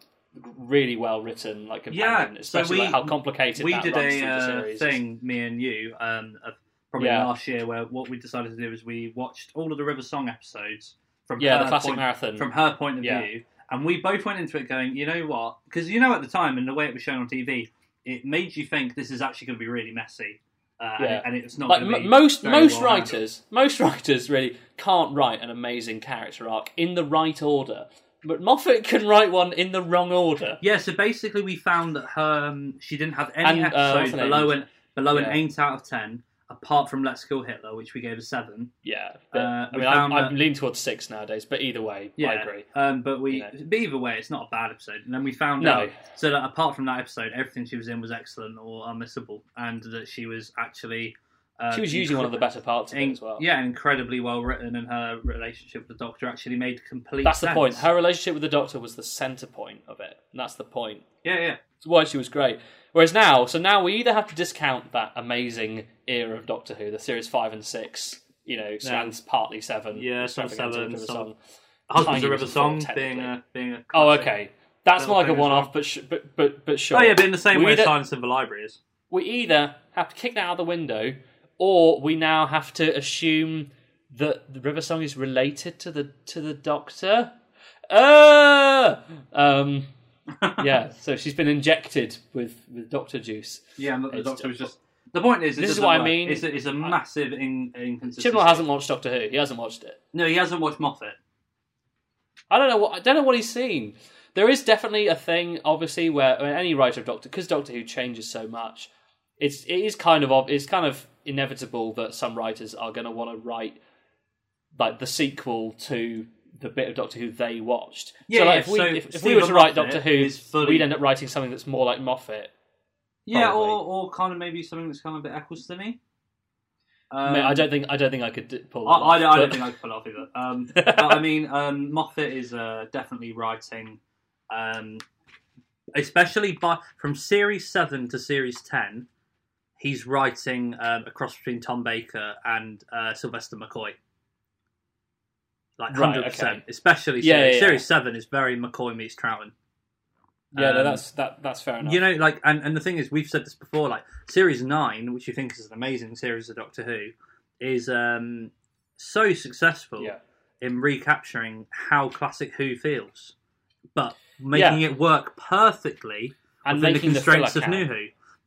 really well written like companion, Yeah, so especially we- like how complicated we that did a uh, thing, me and you, um, probably Yeah. last year, where what we decided to do is we watched all of the River Song episodes from Yeah, her the classic point, marathon. from her point of Yeah. view, and we both went into it going, you know what? Because you know at the time and the way it was shown on TV, it made you think this is actually going to be really messy, uh, and, Yeah. and it's not. like m- be most most well writers, most writers really can't write an amazing character arc in the right order. But Moffat can write one in the wrong order. Yeah, so basically we found that her um, she didn't have any And, uh, episodes name? below an below Yeah. an eight out of ten, apart from Let's Kill Hitler, which we gave a seven. Yeah, but, Uh, I mean, I, found I that- lean towards six nowadays. But either way, yeah, I agree. Um, but we, Yeah. but either way, it's not a bad episode. And then we found No. out so that apart from that episode, everything she was in was excellent or unmissable, and that she was actually uh, She was using one of the better parts of it as well. Yeah, incredibly well written, and her relationship with the Doctor actually made complete. That's the point. Her relationship with the Doctor was the centre point of it. And that's the point. Yeah, yeah. That's why she was great. Whereas now, so now we either have to discount that amazing era of Doctor Who, the series five and six, you know, sans partly seven, Yeah, some seven, of some- Song. Husbands of River Song being a being a. Oh, okay. That's more like a thing as well. one-off, but sh- but but but sure. Oh yeah, but in the same We way, either- Silence in the Library is. we either have to kick that out of the window, or we now have to assume that the River Song is related to the to the Doctor. Uh, um, yeah. So she's been injected with with Doctor juice. Yeah, and the It's Doctor was just-. The point is, it This is doesn't what I work. mean. It's a, it's a massive in, inconsistency. Chibnall hasn't watched Doctor Who. He hasn't watched it. No, he hasn't watched Moffat. I don't know what I don't know what he's seen. There is definitely a thing, obviously, where any writer of Doctor, because Doctor Who changes so much, it's it is kind of ob- it's kind of inevitable that some writers are going to want to write like the sequel to the bit of Doctor Who they watched. Yeah, so, like, yeah, if we so if, if we were to write Moffat Doctor Who, fully- we'd end up writing something that's more like Moffat. Yeah, Probably. or, or kind of maybe something that's kind of a bit Ecclestony. Um, I, mean, I don't think I don't think I could pull. I, I, off, don't, I don't think I could pull off either. Um, but I mean, um, Moffat is uh, definitely writing, um, especially by from series seven to series ten. He's writing um, a cross between Tom Baker and uh, Sylvester McCoy. Like Right, hundred percent, okay. especially Yeah, series, yeah, yeah. series seven is very McCoy meets Troughton. Yeah, no, Um, that's that that's fair enough. You know, like, and, and the thing is, we've said this before. Like, series nine, which you think is an amazing series of Doctor Who, is um, so successful in recapturing how classic Who feels, but making it work perfectly and within the making the constraints of. New Who.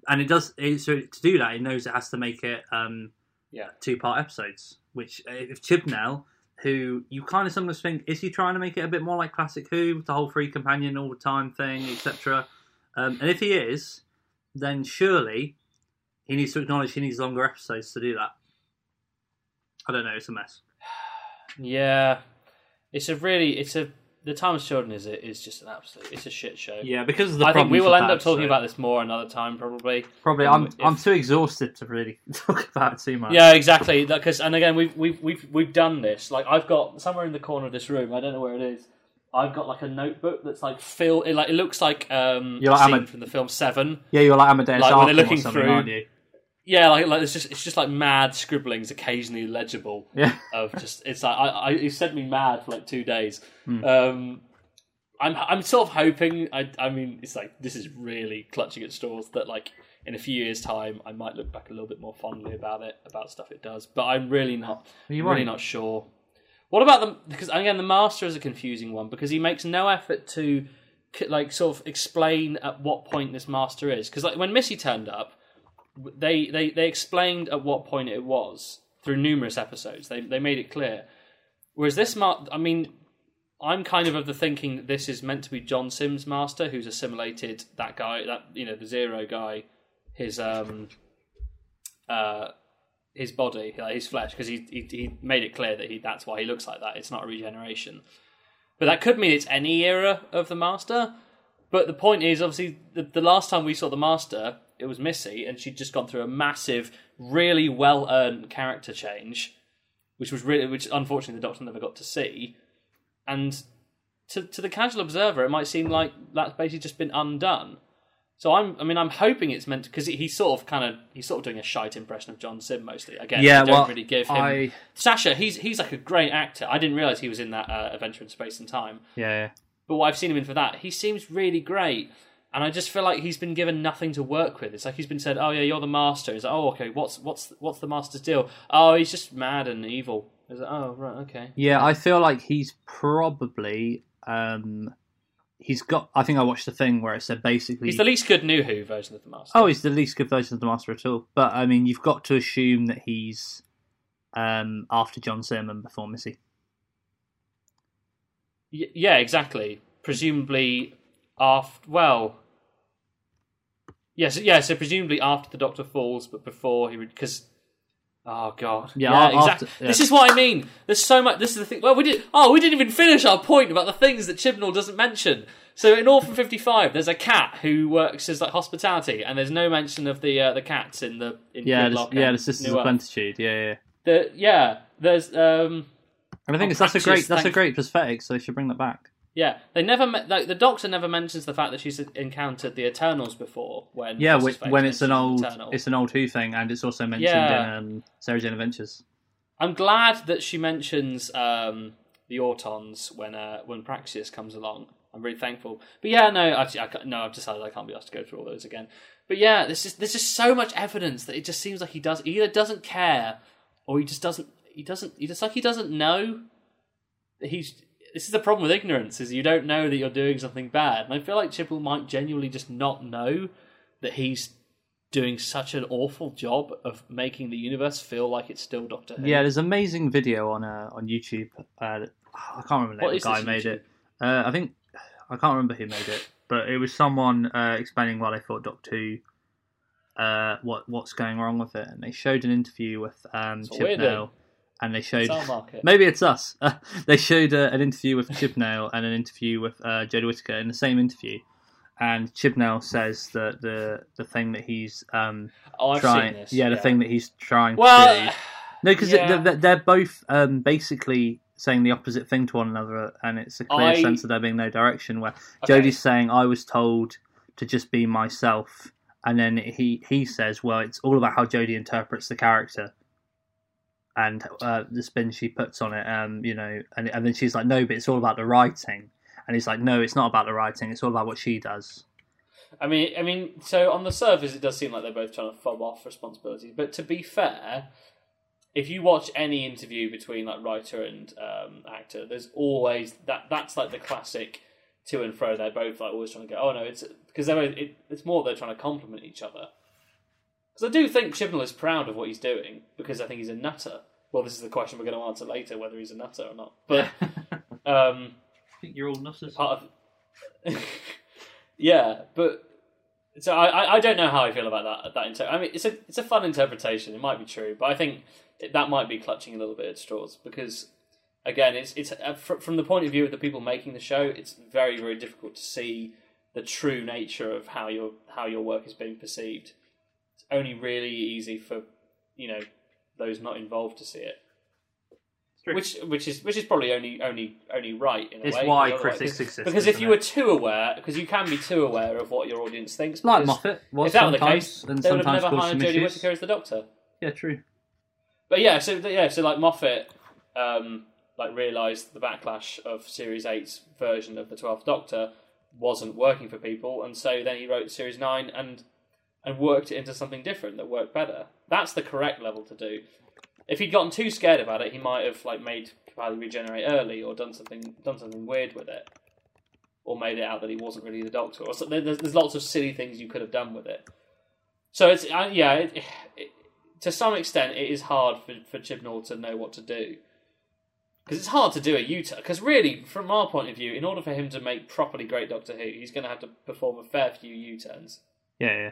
And it does. It, so to do that, it knows it has to make it um, Yeah. two part episodes. Which, uh, if Chibnall, who you kind of sometimes think, is he trying to make it a bit more like classic Who with the whole free companion all the time thing, etc. Um, and if he is, then surely he needs to acknowledge he needs longer episodes to do that. I don't know. It's a mess. Yeah, it's a really it's a the Timeless Children is it is just an absolute it's a shit show. Yeah, because of the I think we will end up talking about this more another time probably. Probably, um, I'm if- I'm too exhausted to really talk about it too much. Yeah, exactly. Because and again, we've we've we've we've done this. Like I've got somewhere in the corner of this room. I don't know where it is. I've got like a notebook that's like filled. It like it looks like um You're a like scene Ahmed- from the film Seven. yeah, you're like Amadeus Like, when they're Arkham looking through- aren't you? Yeah, like like it's just it's just like mad scribblings, occasionally legible. Yeah, Of just it's like I, I it sent me mad for like two days. Hmm. Um, I'm I'm sort of hoping. I I mean, it's like this is really clutching at straws that like in a few years' time I might look back a little bit more fondly about it, about stuff it does. But I'm really not. you really won't. sure. What about the because again the master is a confusing one because he makes no effort to like sort of explain at what point this master is because like when Missy turned up, they they they explained at what point it was through numerous episodes. They they made it clear. Whereas this mar- I mean, I'm kind of of the thinking that this is meant to be John Simm's master who's assimilated that guy that you know the zero guy, his um uh his body, like his flesh, because he, he he made it clear that he that's why he looks like that. It's not a regeneration, but that could mean it's any era of the Master. But the point is, obviously, the, the last time we saw the Master, it was Missy, and she'd just gone through a massive, really well earned character change, which was really, which unfortunately the Doctor never got to see. And to to the casual observer, it might seem like that's basically just been undone. So I'm, I mean, I'm hoping it's meant because he's sort of kind of he's sort of doing a shite impression of John Simm mostly. Again, Yeah, don't well, really give him I Sacha. He's he's like a great actor. I didn't realize he was in that uh, Adventure in Space and Time. yeah. But what I've seen him in for that, he seems really great. And I just feel like he's been given nothing to work with. It's like he's been said, "Oh yeah, you're the master." It's like, "Oh okay, what's what's what's the master's deal?" Oh, he's just mad and evil. It's like, "Oh right, okay." Yeah, I feel like he's probably um he's got I think I watched the thing where it said basically He's the least good New Who version of the master. Oh, he's the least good version of the Master at all. But I mean you've got to assume that he's um after John and before Missy. Y- yeah, exactly. Presumably after well. Yes, yeah. So presumably after the Doctor falls, but before he because. Oh god! Yeah, Yeah, a- exactly. after- yeah. This is what I mean. There's so much. This is the thing. Well, we did. Oh, we didn't even finish our point about the things that Chibnall doesn't mention. So in Orphan Fifty Five, there's a cat who works as like hospitality, and there's no mention of the uh, the cats in the in Yeah, the, yeah, the Sisters New of. Plenitude. Yeah, yeah. The, yeah, there's um And I think Oh, it's, that's a great that's a great prosthetic, so they should bring that back. Yeah, they never me- like the Doctor never mentions the fact that she's encountered the Eternals before. When Yeah, what's when, his face when it's an old Eternal. it's an old Who thing, and it's also mentioned Yeah. in um, Sarah Jane Adventures. I'm glad that she mentions um, the Autons when uh, when Praxeus comes along. I'm really thankful. But yeah, no, actually, I no, I've decided I can't be asked to go through all those again. But yeah, there's just there's just so much evidence that it just seems like he does he either doesn't care or he just doesn't he doesn't he just like he doesn't know that he's. This is the problem with ignorance: is you don't know that you're doing something bad. And I feel like Chibnall might genuinely just not know that he's doing such an awful job of making the universe feel like it's still Doctor Who. Yeah, there's an amazing video on uh, on YouTube. Uh, that- I can't remember the What the guy made YouTube? it. Uh, I think I can't remember who made it, but it was someone uh, explaining why they thought Doctor Who. Uh, what what's going wrong with it? And they showed an interview with um, That's what Chip we're doing. Nail, and they showed It's maybe it's us. they showed uh, an interview with Chibnall and an interview with uh, Jodie Whittaker in the same interview, and Chibnall says that the the thing that he's um, Oh, I've trying, seen this. yeah, the thing that he's trying to Well, do No, because Yeah. they're, they're both um, basically saying the opposite thing to one another, and it's a clear I- sense of there being no direction. Where Okay. Jodie's saying, "I was told to just be myself," and then he he says, "Well, it's all about how Jodie interprets the character." And uh, the spin she puts on it, um, you know, and and then she's like, "No, but it's all about the writing," and he's like, "No, it's not about the writing. It's all about what she does." I mean, I mean, so on the surface, it does seem like they're both trying to fob off responsibilities. But to be fair, if you watch any interview between like writer and um, actor, there's always that. That's like the classic to and fro. They're both like always trying to go. Oh no, it's because they're it, it's more they're trying to compliment each other. Because I do think Chibnall is proud of what he's doing because I think he's a nutter. Well, this is the question we're going to answer later, whether he's a nutter or not. But um, I think you're all nutters. part of yeah but so I, I- I don't know how I feel about that that inter- I mean it's a it's a fun interpretation it might be true but I think that might be clutching a little bit at straws because again it's it's uh, from the point of view of the people making the show it's very very difficult to see the true nature of how your how your work is being perceived it's only really easy for you know those not involved to see it True. which which is which is probably only only only right in a It's way why because otherwise- critics exist. because if you it? were too aware, because you can be too aware of what your audience thinks. like Moffat was if that were the case, then they would have sometimes never caused hired Jodie. Whittaker as the Doctor. Yeah, true. But yeah, so yeah, so like Moffat, um, like realised the backlash of Series 8's version of the Twelfth Doctor wasn't working for people, and so then he wrote Series Nine and and worked it into something different that worked better. That's the correct level to do. If he'd gotten too scared about it, he might have like made Capaldi regenerate early, or done something done something weird with it, or made it out that he wasn't really the Doctor. Or so, there's, there's lots of silly things you could have done with it. So it's uh, yeah, it, it, to some extent, it is hard for for Chibnall to know what to do because it's hard to do a U-turn. Because really, from our point of view, in order for him to make properly great Doctor Who, he's going to have to perform a fair few U-turns. Yeah, yeah.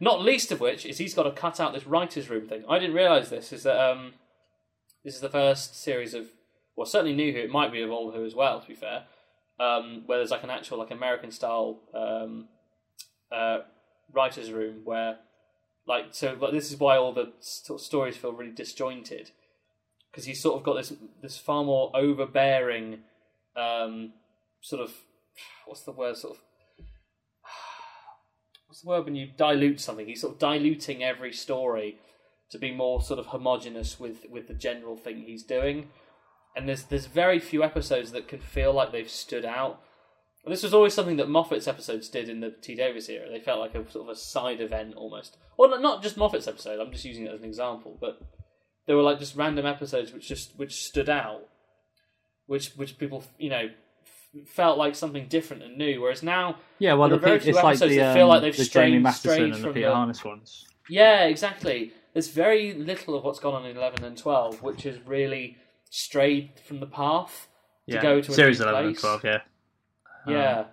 Not least of which is he's got to cut out this writers' room thing. I didn't realise this. Is that um, this is the first series of, well, certainly New Who. It might be of Old Who as well. To be fair, um, where there's like an actual like American style um, uh, writers' room where, like, so like, this is why all the st- stories feel really disjointed because he's sort of got this this far more overbearing, um, sort of, what's the word, sort of what's the word when you dilute something? He's sort of diluting every story to be more sort of homogenous with with the general thing he's doing. And there's there's very few episodes that can feel like they've stood out. And this was always something that Moffat's episodes did in the T Davies era. They felt like a sort of a side event almost. Well, not- just Moffat's episode. I'm just using it as an example, but there were like just random episodes which just which stood out, which which people you know felt like something different and new. Whereas now Yeah, well, the, are very few it's like episodes the, that um, feel like they've the strayed- Jamie Mathieson strayed and the Peter the- Harness ones. Yeah, exactly. There's very little of what's gone on in 11 and 12, which has really strayed from the path to Yeah, go to a series new eleven and twelve. Yeah, Yeah.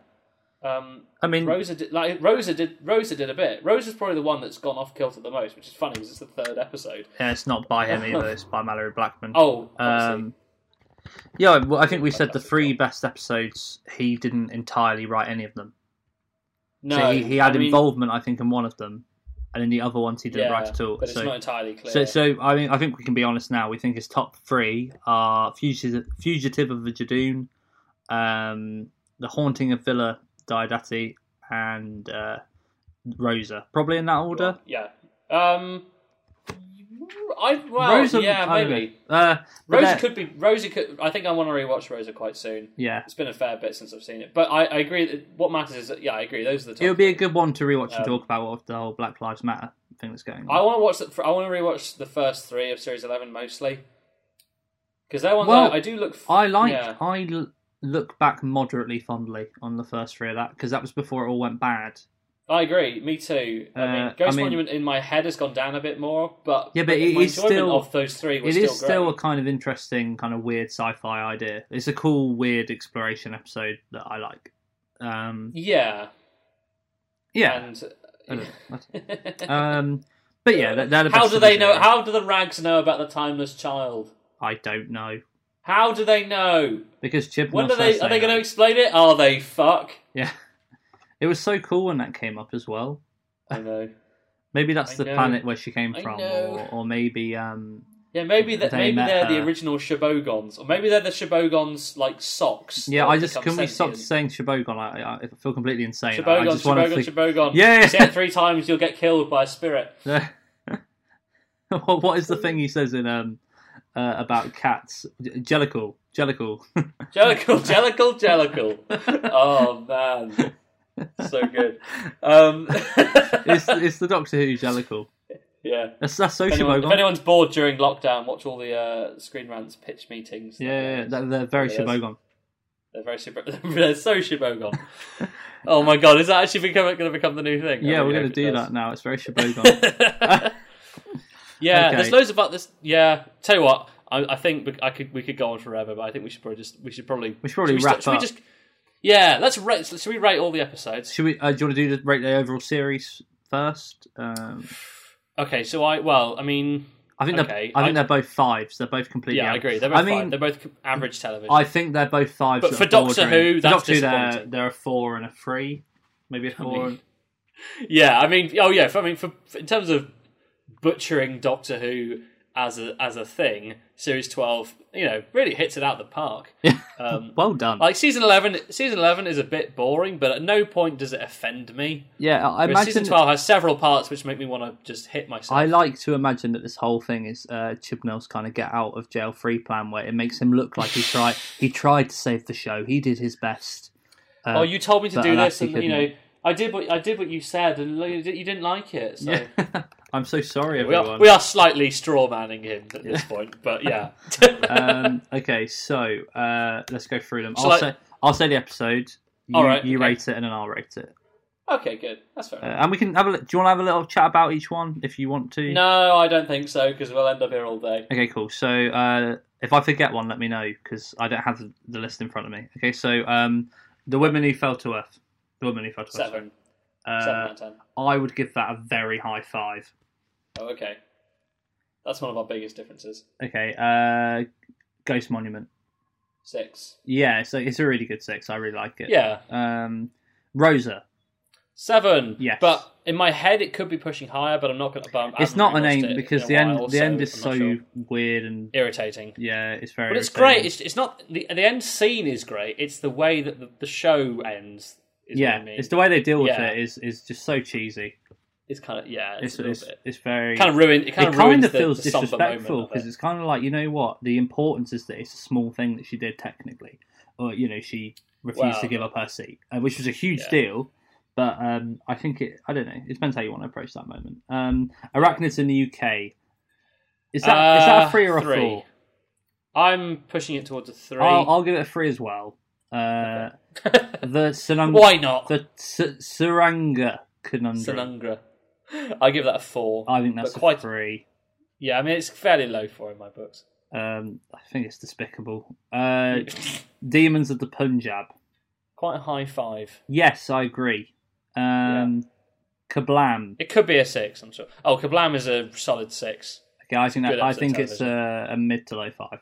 Um, I mean, Rosa did like Rosa did Rosa did a bit. Rosa's probably the one that's gone off kilter the most, which is funny because it's the third episode. yeah, it's not by him either. It's by Malorie Blackman. Oh, obviously. Um, yeah, well, I think we said the three best episodes. He didn't entirely write any of them. no, so he, he had I mean, involvement, I think, in one of them, and in the other ones he didn't yeah, write at all. but it's so, not entirely clear. so, so I mean, I think we can be honest now. We think his top three are Fugitive, Fugitive of the Judoon, um, The Haunting of Villa Diodati, and uh, Rosa. Probably in that order. yeah. Um, I well, Rosa, yeah, maybe. Uh, Rosa that- could be Rosa. Could I think I want to rewatch Rosa quite soon. yeah, It's been a fair bit since I've seen it, but I, I agree. That what matters is that yeah, I agree. Those are the it would be a good one to rewatch and Um, talk about what the whole Black Lives Matter thing that's going on. I want to watch. The, I want to rewatch the first three of series eleven mostly because that one Well, I, do look. f- I like. Yeah. I l- look back moderately fondly on the first three of that because that was before it all went bad. I agree. Me too. I mean, Uh, Ghost I mean- Monument in my head has gone down a bit more, but Yeah, but it is still- of those three was It is still still a kind of interesting, kind of weird sci-fi idea. It's a cool, weird exploration episode that I like. Um, yeah, yeah. and I don't know. Um, but yeah, they're, they're the how do they know? How do the rags know about the timeless child? I don't know How do they know? because Chibnall When do they? Are they going to explain it? Are they? Fuck. Yeah, it was so cool when that came up as well. I know. Maybe that's I the know. planet where she came I from, know. or, or maybe um, Yeah, maybe that. They maybe they're the original Shibogons, or maybe they're the Shibogons like socks. Yeah, I just can we stop saying Shibogon? I, I I feel completely insane. I Shibogon, just want Shibogon, to Shibogon. Yeah. Say it three times, you'll get killed by a spirit. think. what what is the thing he says in um uh, about cats? Jellicle, Jellicle. Jellicle, Jellicle, Jellicle. Oh man, so good. Um, it's it's the Doctor Who Jellicle. yeah. That's that's so If, anyone, if anyone's bored during lockdown, watch all the uh, Screen Rants pitch meetings. Yeah, yeah, yeah, they're, very There it is. Shibogon. They're very super. They're so Shibogon. oh my god, is that actually become, going to become the new thing? Yeah, we're going to do that now. It's very Shibogon. yeah, Okay. there's loads about this. Yeah, tell you what, I, I think I could we could go on forever, but I think we should probably just we should probably We should probably we wrap should we up. just yeah, let's rate. Should we rate all the episodes? Should we? Uh, do you want to do the rate the overall series first? Um, Okay, so I well, I mean, I think Okay, they're. I think I- they're both fives. They're both completely. yeah, I agree. They're both I mean, fine. They're both average television. I think they're both fives. But for Doctor bordering- Who, for that's Doctor Who, they're, they're a four and a three, maybe a I four. mean, yeah, I mean, oh yeah. I mean, for, for in terms of butchering Doctor Who as a as a thing, series twelve, you know, really hits it out the park. Um, well done. like season eleven, season eleven is a bit boring, but at no point does it offend me. yeah, I Whereas season imagine. twelve has several parts which make me want to just hit myself. I like to imagine that this whole thing is uh, Chibnall's kind of get out of jail free plan, where it makes him look like he tried. he tried to save the show. He did his best. Uh, oh, you told me to do this, and you know. I did what I did what you said, and you didn't like it. So. yeah. I'm so sorry, We everyone. are, we are slightly straw manning him at this point, but yeah. um, okay, so uh, let's go through them. Shall I'll I- say I'll say the episode. You, All right, you okay. rate it, and then I'll rate it. okay, good. That's fair. Uh, and we can have a. li- Do you want to have a little chat about each one if you want to? No, I don't think so because we'll end up here all day. Okay, cool. So uh, if I forget one, let me know because I don't have the, the list in front of me. Okay, so um, the women who fell to earth. The women who fell to earth. Seven, Uh, seven out of ten. I would give that a very high five. Oh, okay. That's one of our biggest differences. Okay, uh, Ghost Monument. Six. Yeah, so it's a really good six. I really like it. Yeah, Um, Rosa. seven. Yes. but in my head it could be pushing higher, but I'm not going to. Bump. It's not an aim because the end. The end is so sure. weird and irritating. yeah, it's very. But it's irritating. great. It's, it's not the the end scene is great. It's the way that the, the show ends. Is yeah, what I mean. it's the way they deal with Yeah. it is is just so cheesy. It's kind of yeah. It's, It's a it's, bit. it's very kind of ruined. It kind it of kind of the, feels the somber disrespectful because it. it's kind of like you know what the importance is that it's a small thing that she did technically, or you know she refused Well, to give up her seat, uh, which was a huge yeah. deal. But um, I think it. I don't know. It depends how you want to approach that moment. Um, Arachnids in the UK. Is that is that a Uh, three or a three. four? I'm pushing it towards a 3 I'll, I'll give it a three as well. Uh, the Sanang- Why not? the S- Tsuranga conundrum. I give that a four. I think that's a quite- three. Yeah, I mean it's fairly low for in my books. Um, I think it's despicable. Uh, Demons of the Punjab. Quite a high five. Yes, I agree. Um, Kerblam. It could be a six. I'm sure. Oh, Kerblam is a solid six. Okay, I think that, I think it's a, a mid to low five.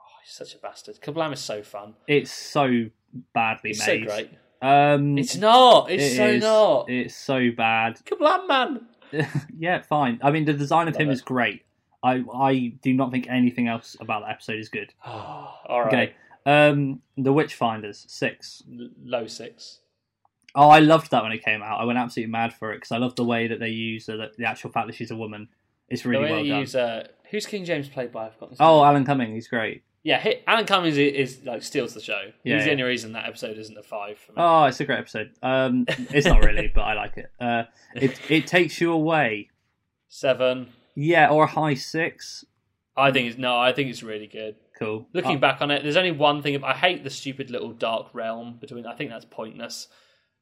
Oh, he's such a bastard. Kerblam is so fun. It's so badly It's so made. great. Um, It's not. It's it so is- not. It's so bad. Kerblam man. yeah, fine. I mean, the design of Love him it. is great. I I do not think anything else about that episode is good. All right. Okay. Um, the Witchfinders six. L- low six. Oh, I loved that when it came out. I went absolutely mad for it because I love the way that they use the, the actual fact that she's a woman. It's really the well done. use uh, who's King James played by? I've forgotten. his Oh. Alan Cumming, he's great. Yeah. Alan Cummings is, is like steals the show. Yeah, he's the yeah. only reason that episode isn't a five for me. Oh, it's a great episode. Um, it's not really, but I like it. Uh, it it takes you away. Seven. Yeah, or a high six. I think it's no. I think it's really good. Cool. Looking Uh, back on it, there's only one thing. I hate the stupid little dark realm between. I think that's pointless,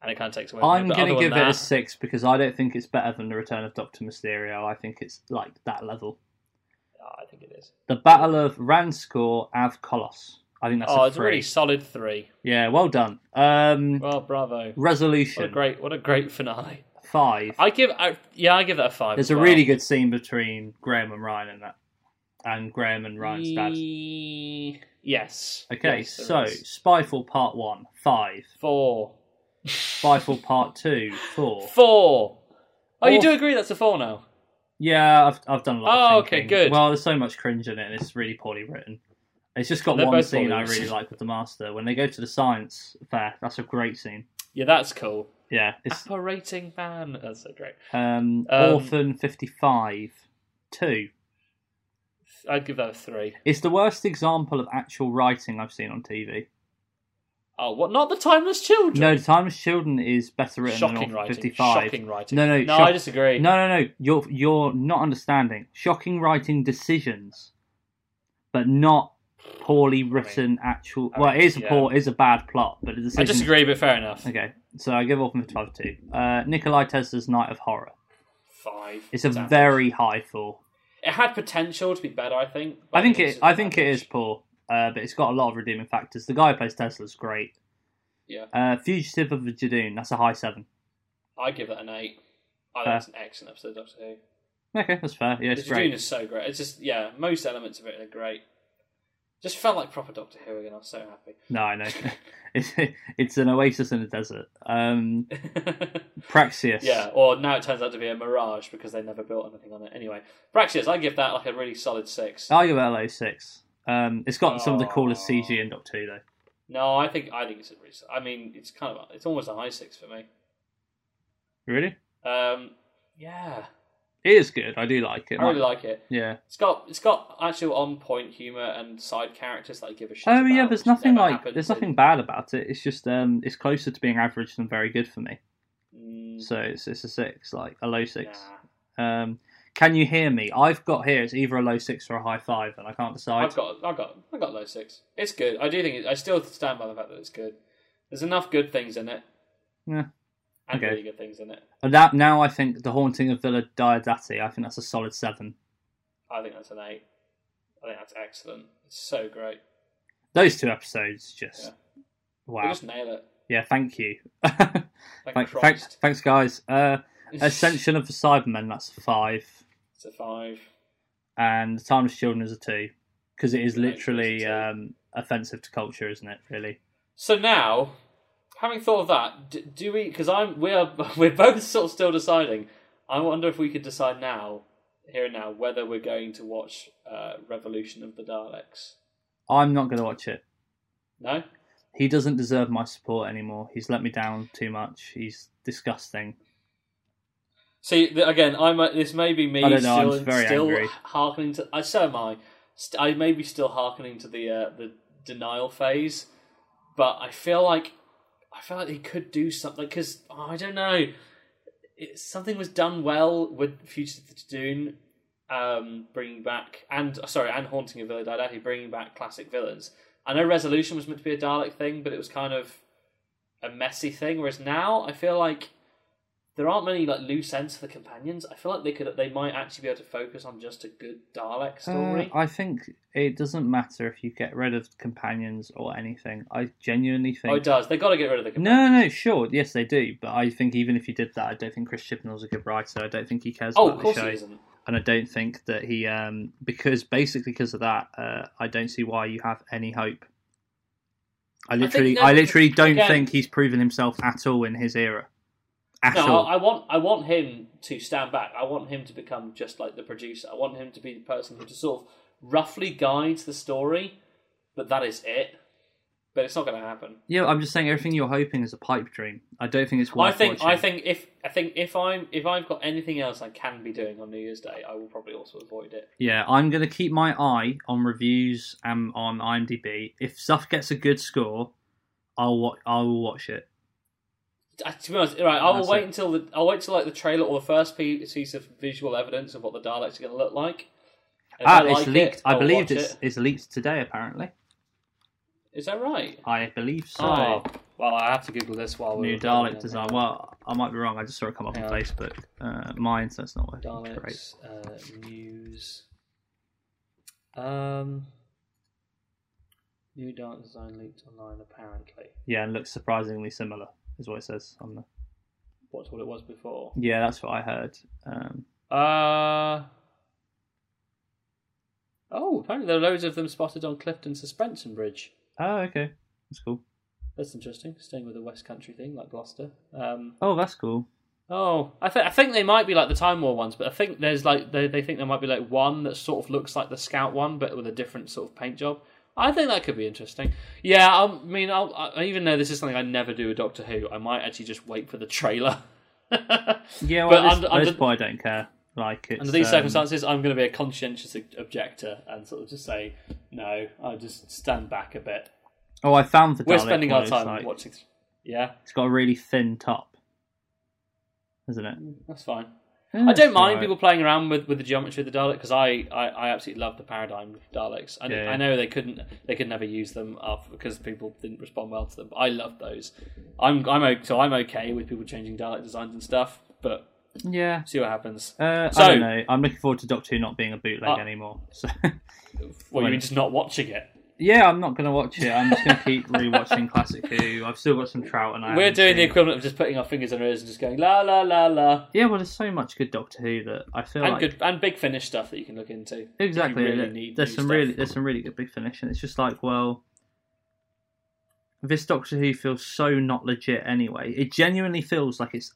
and it kind of takes away. I'm going to give than it a six because I don't think it's better than the Return of Doctor Mysterio. I think it's like that level. Oh, I think it is. The Battle of Ranskoor Av Kolos. I think that's oh, a it's a really solid three. Yeah, well done. Um, Well, bravo. What a resolution great, what a great finale. five. I give, I, yeah, I give that a five. There's a well. really good scene between Graham and Ryan in that, and Graham and Ryan's dad. E- Yes. Okay, Yes, so is. Spyfall Part One, five. four, Spyfall Part Two, four. four. Oh, you do agree that's a four now? Yeah, I've I've done a lot. Oh, of okay, good. Well, there's so much cringe in it, and it's really poorly written. It's just got They're one both scene poorly I written. really like with the master when they go to the science fair. That's a great scene. Yeah, that's cool. Yeah, it's Apparating man. That's so great. um, Um, Orphan fifty five two. I'd give that a three. It's the worst example of actual writing I've seen on TV. Oh, what? Not the Timeless Children. No, The Timeless Children is better written shocking than writing. 55. Shocking writing. No, no, no. shock- I disagree. No, no, no. You're you're not understanding. Shocking writing decisions, but not poorly written actual. I well, mean, it is a poor, it is a bad plot, but the I decision. disagree, but fair enough. Okay, so I give Orphan 55 two. Uh, Nikolai Tesla's Night of Horror. Five. It's a very high four. It had potential to be better, I think. I think it. I think it is poor, uh, but it's got a lot of redeeming factors. The guy who plays Tesla's great. Yeah. Uh, Fugitive of the Judoon. That's a high seven. I give it an eight. I think it's an excellent episode of Doctor Who. Okay, that's fair. Yeah, it's the great. is so great. It's just yeah, most elements of it are great. Just felt like proper Doctor Who again. I was so happy. No, I know. it's it's an oasis in the desert. Um, Praxeus. yeah, or now it turns out to be a mirage because they never built anything on it. Anyway, Praxeus, I give that like a really solid six. I'll give it a low six. Um, it's got some of the coolest Oh. CG in Doctor Who, though. No, I think I think it's a really. I mean, it's kind of it's almost a high six for me. Really? Um, yeah, It is good. I do like it. I really like it. Yeah. It's got it's got actual on point humor and side characters that I give a shit. Oh about, yeah, there's nothing like there's in- nothing bad about it. It's just um, it's closer to being average than very good for me. Mm, So it's it's a six, like a low six. nah. Um, can you hear me? I've got here. It's either a low six or a high five, and I can't decide. I've got, I've got, I've got low six. It's good. I do think it, I still stand by the fact that it's good. There's enough good things in it. Yeah. And Okay. really good things in it. And that now I think the haunting of Villa Diodati. I think that's a solid seven. I think that's an eight. I think that's excellent. It's so great. Those two episodes just Yeah. They wow. just nail it. Yeah, thank you. Thank Thank, thanks, thanks, guys. Uh, Ascension of the Cybermen, that's five, it's a five. and The Timeless Children is a two, because it is literally it's a two. um, offensive to culture, isn't it? Really? So now, having thought of that, do, do we? Because I'm, we are, we're both sort of still deciding. I wonder if we could decide now, here and now, whether we're going to watch uh, Revolution of the Daleks. I'm not going to watch it. No. He doesn't deserve my support anymore. He's let me down too much. He's disgusting. See, again, I'm. uh, This may be me I don't know, I'm still, very still angry. hearkening to. I so am I. St- I may be still hearkening to the uh, the denial phase, but I feel like I feel like he could do something because I don't know. It, something was done well with Future to Dune, um, bringing back and sorry, and Haunting of Villa Diodati, bringing back classic villains. I know Resolution was meant to be a Dalek thing, but it was kind of a messy thing. Whereas now, I feel like there aren't many like loose ends for the companions. I feel like they could they might actually be able to focus on just a good Dalek story. Uh, I think it doesn't matter if you get rid of companions or anything. I genuinely think. oh, it does. They got to get rid of the companions. No, no, sure, yes, they do. But I think even if you did that, I don't think Chris Chibnall's a good writer. I don't think he cares Oh, about of course the show, it isn't. and I don't think that he, um, because basically because of that, uh, I don't see why you have any hope. I think literally, I, literally don't again- think he's proven himself at all in his era. At No, all. I, I want I want him to stand back. I want him to become just like the producer. I want him to be the person who just sort of roughly guides the story, but that is it. But it's not going to happen. Yeah, I'm just saying everything you're hoping is a pipe dream. I don't think it's worth I think watching. I think if I think if I'm if I've got anything else I can be doing on New Year's Day, I will probably also avoid it. Yeah, I'm going to keep my eye on reviews and on IMDb. If stuff gets a good score, I'll wa- I will watch it. To be honest, right, I will That's wait it. until the I'll wait till like the trailer or the first piece of visual evidence of what the Daleks are going to look like. If Ah, I it's like leaked. it, I believe it's it. it's leaked today. Apparently, Is that right? I believe so. Oh, well, I have to Google this while we're New Dalek design. Well, I might be wrong. I just saw it come up on Facebook. Uh, my internet's not working. Daleks uh, news. Um, new Dalek design leaked online. Apparently, Yeah, and looks surprisingly similar, is what it says on the. what's what it was before. Yeah, that's what I heard. Um, Uh oh, apparently there are loads of them spotted on Clifton Suspension Bridge. oh, okay, that's cool. That's interesting. Staying with the West Country thing, like Gloucester. Um, Oh, that's cool. Oh, I think I think they might be like the Time War ones, but I think there's like they they think there might be like one that sort of looks like the Scout one, but with a different sort of paint job. I think that could be interesting. Yeah, I mean, I'll, I, even though this is something I never do with Doctor Who, I might actually just wait for the trailer. Yeah, well, at this, under- this point, I don't care. Like it's, Under these um, circumstances, I'm going to be a conscientious objector and sort of just say no. I'll just stand back a bit. Oh, I found the. We're Dalek spending our time like- watching. Yeah, It's got a really thin top, isn't it? that's fine. Yeah, I don't mind alright. people playing around with, with the geometry of the Dalek because I, I, I absolutely love the paradigm of Daleks. I, Yeah. I know they couldn't they could never use them up because people didn't respond well to them. But I love those. I'm I'm so I'm okay with people changing Dalek designs and stuff. But Yeah. see what happens. Uh, So- I don't know. I'm looking forward to Doctor Who not being a bootleg Uh, anymore. So Well, you're just not watching it. Yeah, I'm not going to watch it. I'm just going to keep rewatching Classic Who. I've still got some Trout, and I We're haven't doing the seen- equivalent of just putting our fingers in our ears and just going la la la la. Yeah, well, there's so much good Doctor Who that I feel And like good and big finish stuff that you can look into. exactly. really there- need there's new some stuff. really there's some really good big finish, and it's just like, well, this Doctor Who feels so not legit anyway. It genuinely feels like it's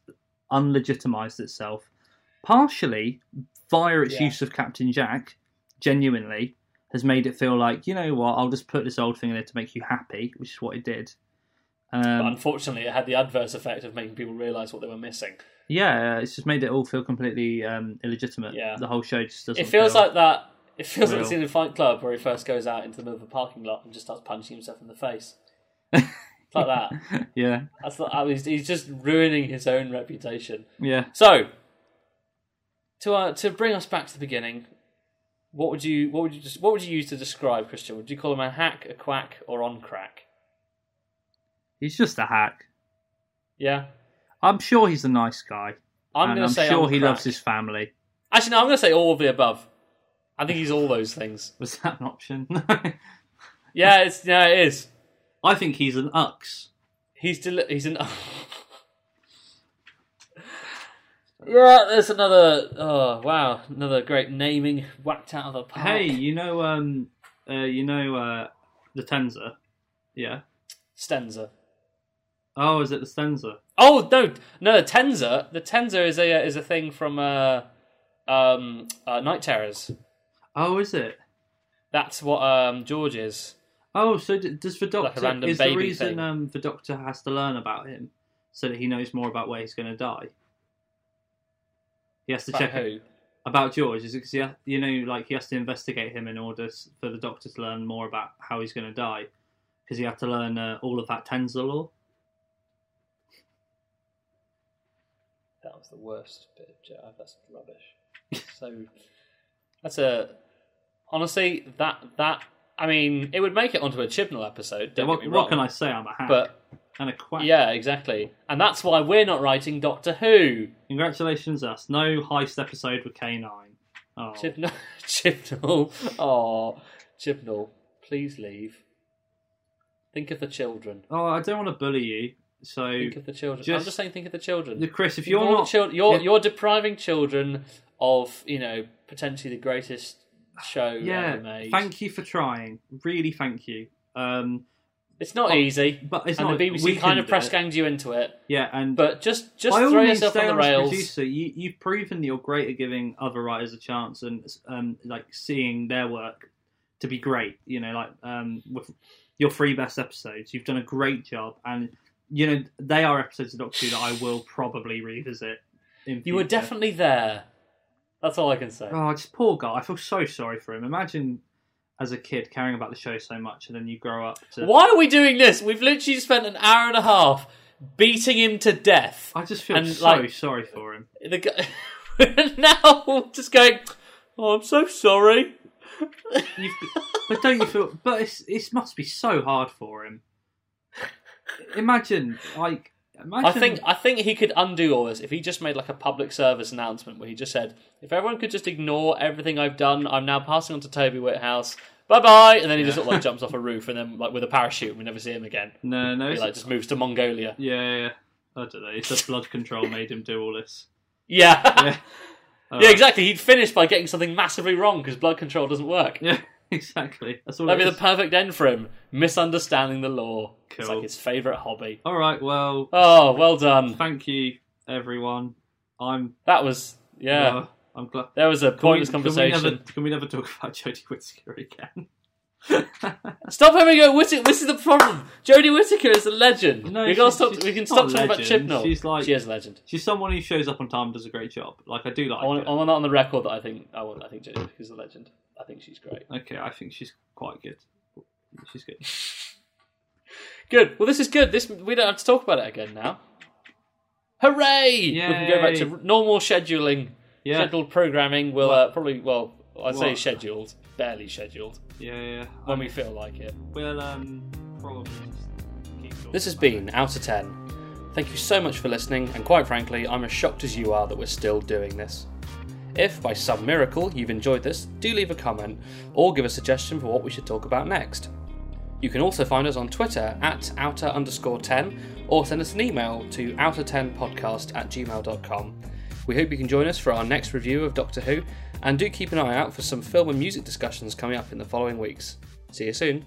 unlegitimized itself, partially via its Yeah. use of Captain Jack. Genuinely has made it feel like you know what, I'll just put this old thing in there to make you happy, which is what it did. But Um, unfortunately, it had the adverse effect of making people realise what they were missing. yeah, it's just made it all feel completely um, illegitimate. Yeah. the whole show just doesn't. It feels feel- like that. It feels like real. the scene in Fight Club where he first goes out into the middle of a parking lot and just starts punching himself in the face. Like that. yeah, That's not, I mean, he's, he's just ruining his own reputation. yeah. So, to uh, to bring us back to the beginning, what would you what would you what would you use to describe Christian? Would you call him a hack, a quack, or on crack? He's just a hack. Yeah, I'm sure he's a nice guy. I'm going to say sure he crack. loves his family. Actually, no, I'm going to say all of the above. I think he's all those things. Was that an option? Yeah, it's yeah, it is. I think he's an ux. He's deli- he's an. yeah, there's another. Oh wow, another great naming whacked out of the park. Hey, you know, um, uh, you know, uh, the Tenza. Yeah. Stenza. Oh, is it the Stenza? Oh no, no, the Tenza. The Tenza is a is a thing from uh, um, uh, Night Terrors. Oh, is it? That's what um, George is. Oh, so d- does the Like a Doctor? random is the baby reason thing. um, the Doctor has to learn about him so that he knows more about where he's going to die? He has to About check who? about George. Is it because he, ha- you know, like he has to investigate him in order s- for the Doctor to learn more about how he's going to die? Because he had to learn uh, all of that Tenza lore. That was the worst bit of joke. That's rubbish. so that's a honestly that that I mean it would make it onto a Chibnall episode. Don't what, get me what can I say? I'm a hack But and a quack. yeah, exactly, and that's why we're not writing Doctor Who. Congratulations, us. No heist episode with K9. Oh. Chibnall, Chibnall, oh Chibnall, please leave. Think of the children. oh, I don't want to bully you. So, Think of the children. I'm just- just saying, think of the children. the- Chris, if you're the not, chil- you're Yeah. you're depriving children of you know potentially the greatest show yeah, ever made. thank you for trying. Really, thank you. Um, It's not easy, but it's and not the BBC we kind of press ganged you into it. Yeah, and But just just throw yourself on the rails. Producer, you, you've proven that you're great at giving other writers a chance and um, like seeing their work to be great. You know, like um, with your three best episodes, you've done a great job, and you know they are episodes of Doctor Who that I will probably revisit. In You were definitely there. That's all I can say. Oh, just poor guy. I feel so sorry for him. Imagine as a kid caring about the show so much, and then you grow up to. Why are we doing this? We've literally spent an hour and a half beating him to death. I just feel And, so like- sorry for him. The guy we're now just going. Oh, I'm so sorry. You've, but don't you feel? But it's, it must be so hard for him. Imagine, like, imagine. I think I think he could undo all this if he just made like a public service announcement where he just said, "If everyone could just ignore everything I've done, I'm now passing on to Toby Whithouse. Bye bye." And then he just sort of like jumps off a roof and then like with a parachute, and we never see him again. no, no. He like just moves to Mongolia. yeah, yeah, yeah. I don't know. It's just blood control made him do all this. Yeah, Yeah, yeah, exactly. He'd finish by getting something massively wrong because blood control doesn't work. Yeah, exactly. That's all. That'd be is. the perfect end for him. Misunderstanding the law. It's like his favourite hobby. All right. Well, Oh, well done. thank you, everyone. I'm That was yeah. uh, I'm glad. There was a Can we, pointless can we conversation. never can we never talk about Jodie Whittaker again? Stop having a Whittaker. This is the problem. Jodie Whittaker is a legend. No, we, gotta she's- stop, she's we can not stop a talking about legend. Chibnall. She's like- she is a legend. She's someone who shows up on time, and does a great job. Like I do like. I want, her. I want on the record that I think I, want, I think Jodie Whittaker's a legend. I think she's great. Okay, I think she's quite good. She's good. Good. Well, this is good. This we don't have to talk about it again now. Hooray! We can go back Yay. to normal scheduling, Yeah, scheduled programming. We'll Well- uh, probably well, I'd say What? scheduled, barely scheduled yeah, yeah. when we feel like it. We'll um probably just keep talking This has about been Out of 10. Thank you so much for listening, and quite frankly, I'm as shocked as you are that we're still doing this. If, by some miracle, you've enjoyed this, do leave a comment or give a suggestion for what we should talk about next. You can also find us on Twitter at outer underscore 10 or send us an email to outer10podcast at gmail.com. We hope you can join us for our next review of Doctor Who, and do keep an eye out for some film and music discussions coming up in the following weeks. See you soon.